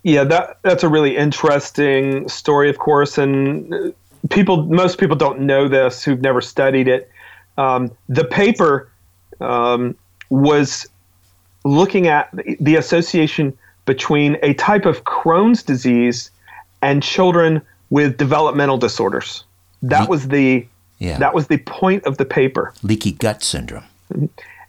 yeah, that that's a really interesting story, of course, and people, most people don't know this who've never studied it. Um, the paper um, was looking at the association between a type of Crohn's disease and children with developmental disorders. That was the yeah. that was the point of the paper. Leaky gut syndrome.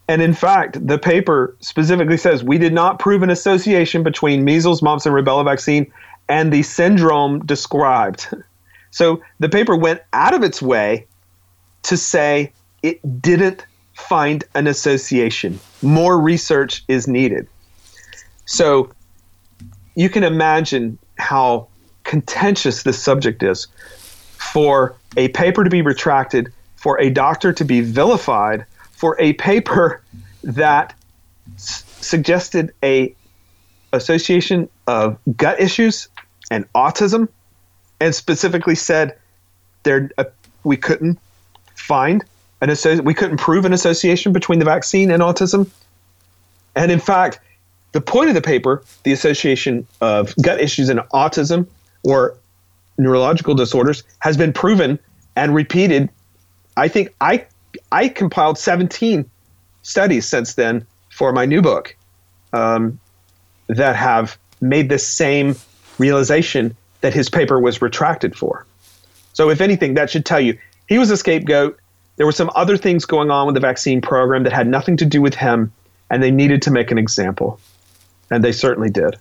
And in fact, the paper specifically says we did not prove an association between measles, mumps, and rubella vaccine and the syndrome described. [LAUGHS] So the paper went out of its way to say it didn't find an association. More research is needed. So you can imagine how contentious this subject is for a paper to be retracted, for a doctor to be vilified, for a paper that s- suggested a association of gut issues and autism and specifically said there uh, we couldn't find an associ- we couldn't prove an association between the vaccine and autism. And in fact the point of the paper the association of gut issues and autism or neurological disorders has been proven and repeated. I think i i compiled 17 studies since then for my new book um, that have made the same realization that his paper was retracted for. So, if anything, that should tell you he was a scapegoat. There were some other things going on with the vaccine program that had nothing to do with him, and they needed to make an example. And they certainly did.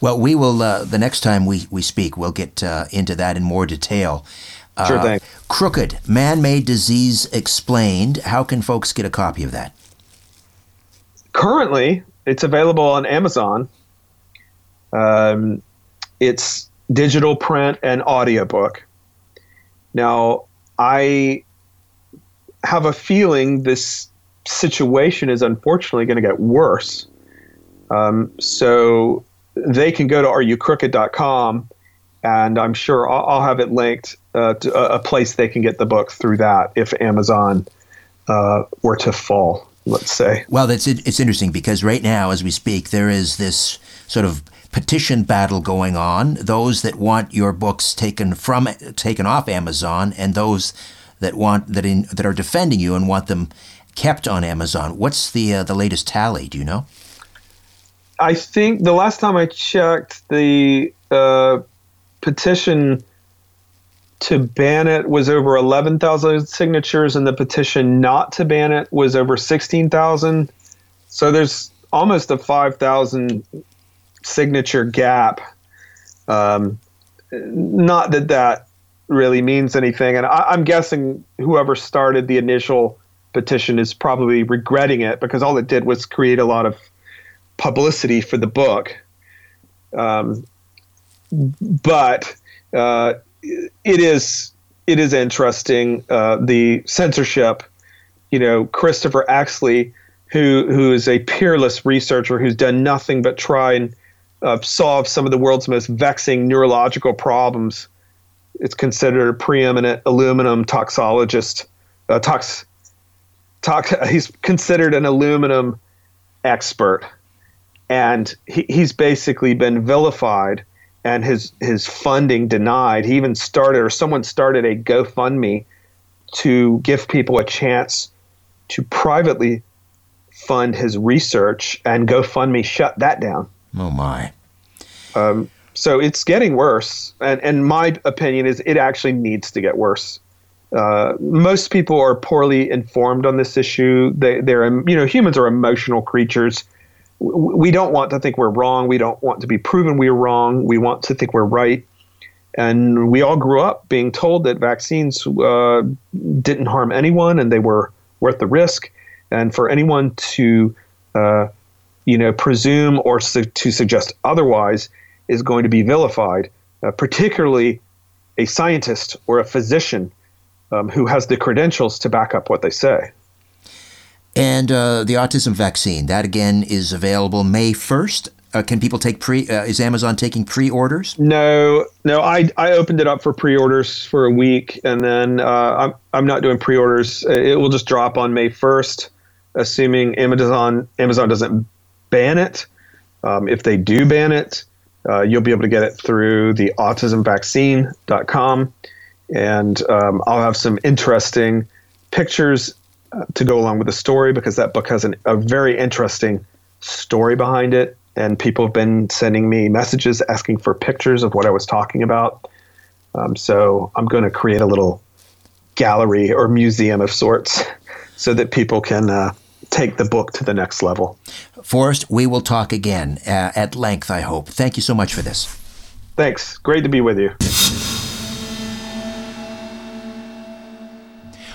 Well, we will, uh, the next time we, we speak, we'll get uh, into that in more detail. Uh, sure thing. Crooked, Man Made Disease Explained. How can folks get a copy of that? Currently, it's available on Amazon. Um, it's digital print and audiobook. Now, I have a feeling this situation is unfortunately going to get worse. Um, so they can go to areyoucrooked.com and I'm sure I'll, I'll have it linked uh, to a, a, place they can get the book through that if Amazon uh, were to fall, let's say. Well, it's, it's interesting because right now, as we speak, there is this sort of petition battle going on. Those that want your books taken from taken off Amazon, and those that want that in, that are defending you and want them kept on Amazon. What's the uh, the latest tally? Do you know? I think the last time I checked, the uh, petition to ban it was over 11,000 signatures, and the petition not to ban it was over 16,000. So there's almost a 5,000 signature gap. Um, not that that really means anything, and I, I'm guessing whoever started the initial petition is probably regretting it because all it did was create a lot of publicity for the book. Um, but uh, it is it is interesting uh, the censorship. You know, Christopher Exley, who who is a peerless researcher who's done nothing but try and uh, solve some of the world's most vexing neurological problems. It's considered a preeminent aluminum toxologist. Uh, tox, tox, [LAUGHS] he's considered an aluminum expert, and he, he's basically been vilified and his his funding denied. He even started, or someone started a GoFundMe to give people a chance to privately fund his research, and GoFundMe shut that down. Oh my. Um, so it's getting worse, and and my opinion is it actually needs to get worse. Uh, most people are poorly informed on this issue. They, they're you know humans are emotional creatures. We don't want to think we're wrong. We don't want to be proven we're wrong. We want to think we're right. And we all grew up being told that vaccines uh, didn't harm anyone and they were worth the risk. And for anyone to, uh, you know, presume or su- to suggest otherwise is going to be vilified, uh, particularly a scientist or a physician um, who has the credentials to back up what they say. And uh, the autism vaccine, that again is available May 1st. Uh, can people take pre? Uh, is Amazon taking pre-orders? No, no. I I opened it up for pre-orders for a week, and then uh, I'm I'm not doing pre-orders. It will just drop on May first, assuming Amazon Amazon doesn't ban it. Um, if they do ban it, uh, you'll be able to get it through the autismvaccine.com, and um, I'll have some interesting pictures uh, to go along with the story because that book has an, a very interesting story behind it and people have been sending me messages asking for pictures of what I was talking about. Um, so I'm going to create a little gallery or museum of sorts [LAUGHS] so that people can uh, take the book to the next level. Forrest, we will talk again uh, at length, I hope. Thank you so much for this. Thanks. Great to be with you.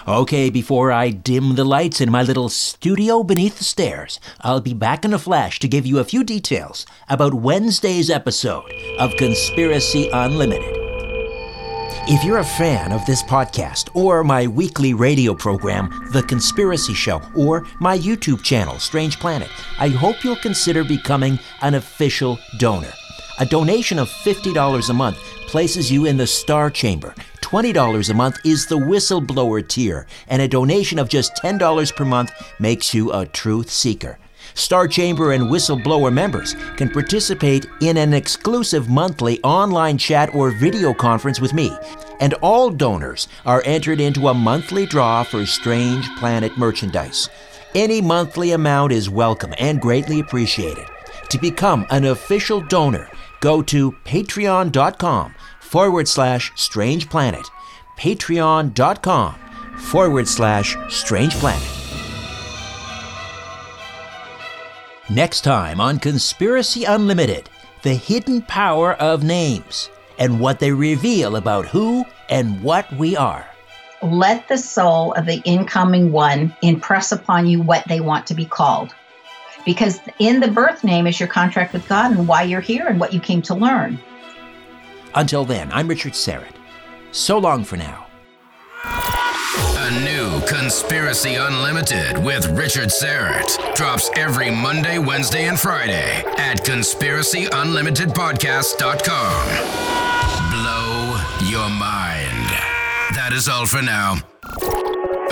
Okay, before I dim the lights in my little studio beneath the stairs, I'll be back in a flash to give you a few details about Wednesday's episode of Conspiracy Unlimited. If you're a fan of this podcast, or my weekly radio program, The Conspiracy Show, or my YouTube channel, Strange Planet, I hope you'll consider becoming an official donor. A donation of $50 a month places you in the Star Chamber. $20 a month is the whistleblower tier, and a donation of just $10 per month makes you a truth seeker. Star Chamber and Whistleblower members can participate in an exclusive monthly online chat or video conference with me, and all donors are entered into a monthly draw for Strange Planet merchandise. Any monthly amount is welcome and greatly appreciated. To become an official donor, go to patreon.com forward slash strange planet. Patreon.com forward slash strange planet. Next time on Conspiracy Unlimited the hidden power of names and what they reveal about who and what we are. Let the soul of the incoming one impress upon you what they want to be called. Because in the birth name is your contract with God and why you're here and what you came to learn. Until then, I'm Richard Syrett. So long for now. A new Conspiracy Unlimited with Richard Syrett drops every Monday, Wednesday, and Friday at conspiracyunlimitedpodcast.com. Blow your mind. That is all for now.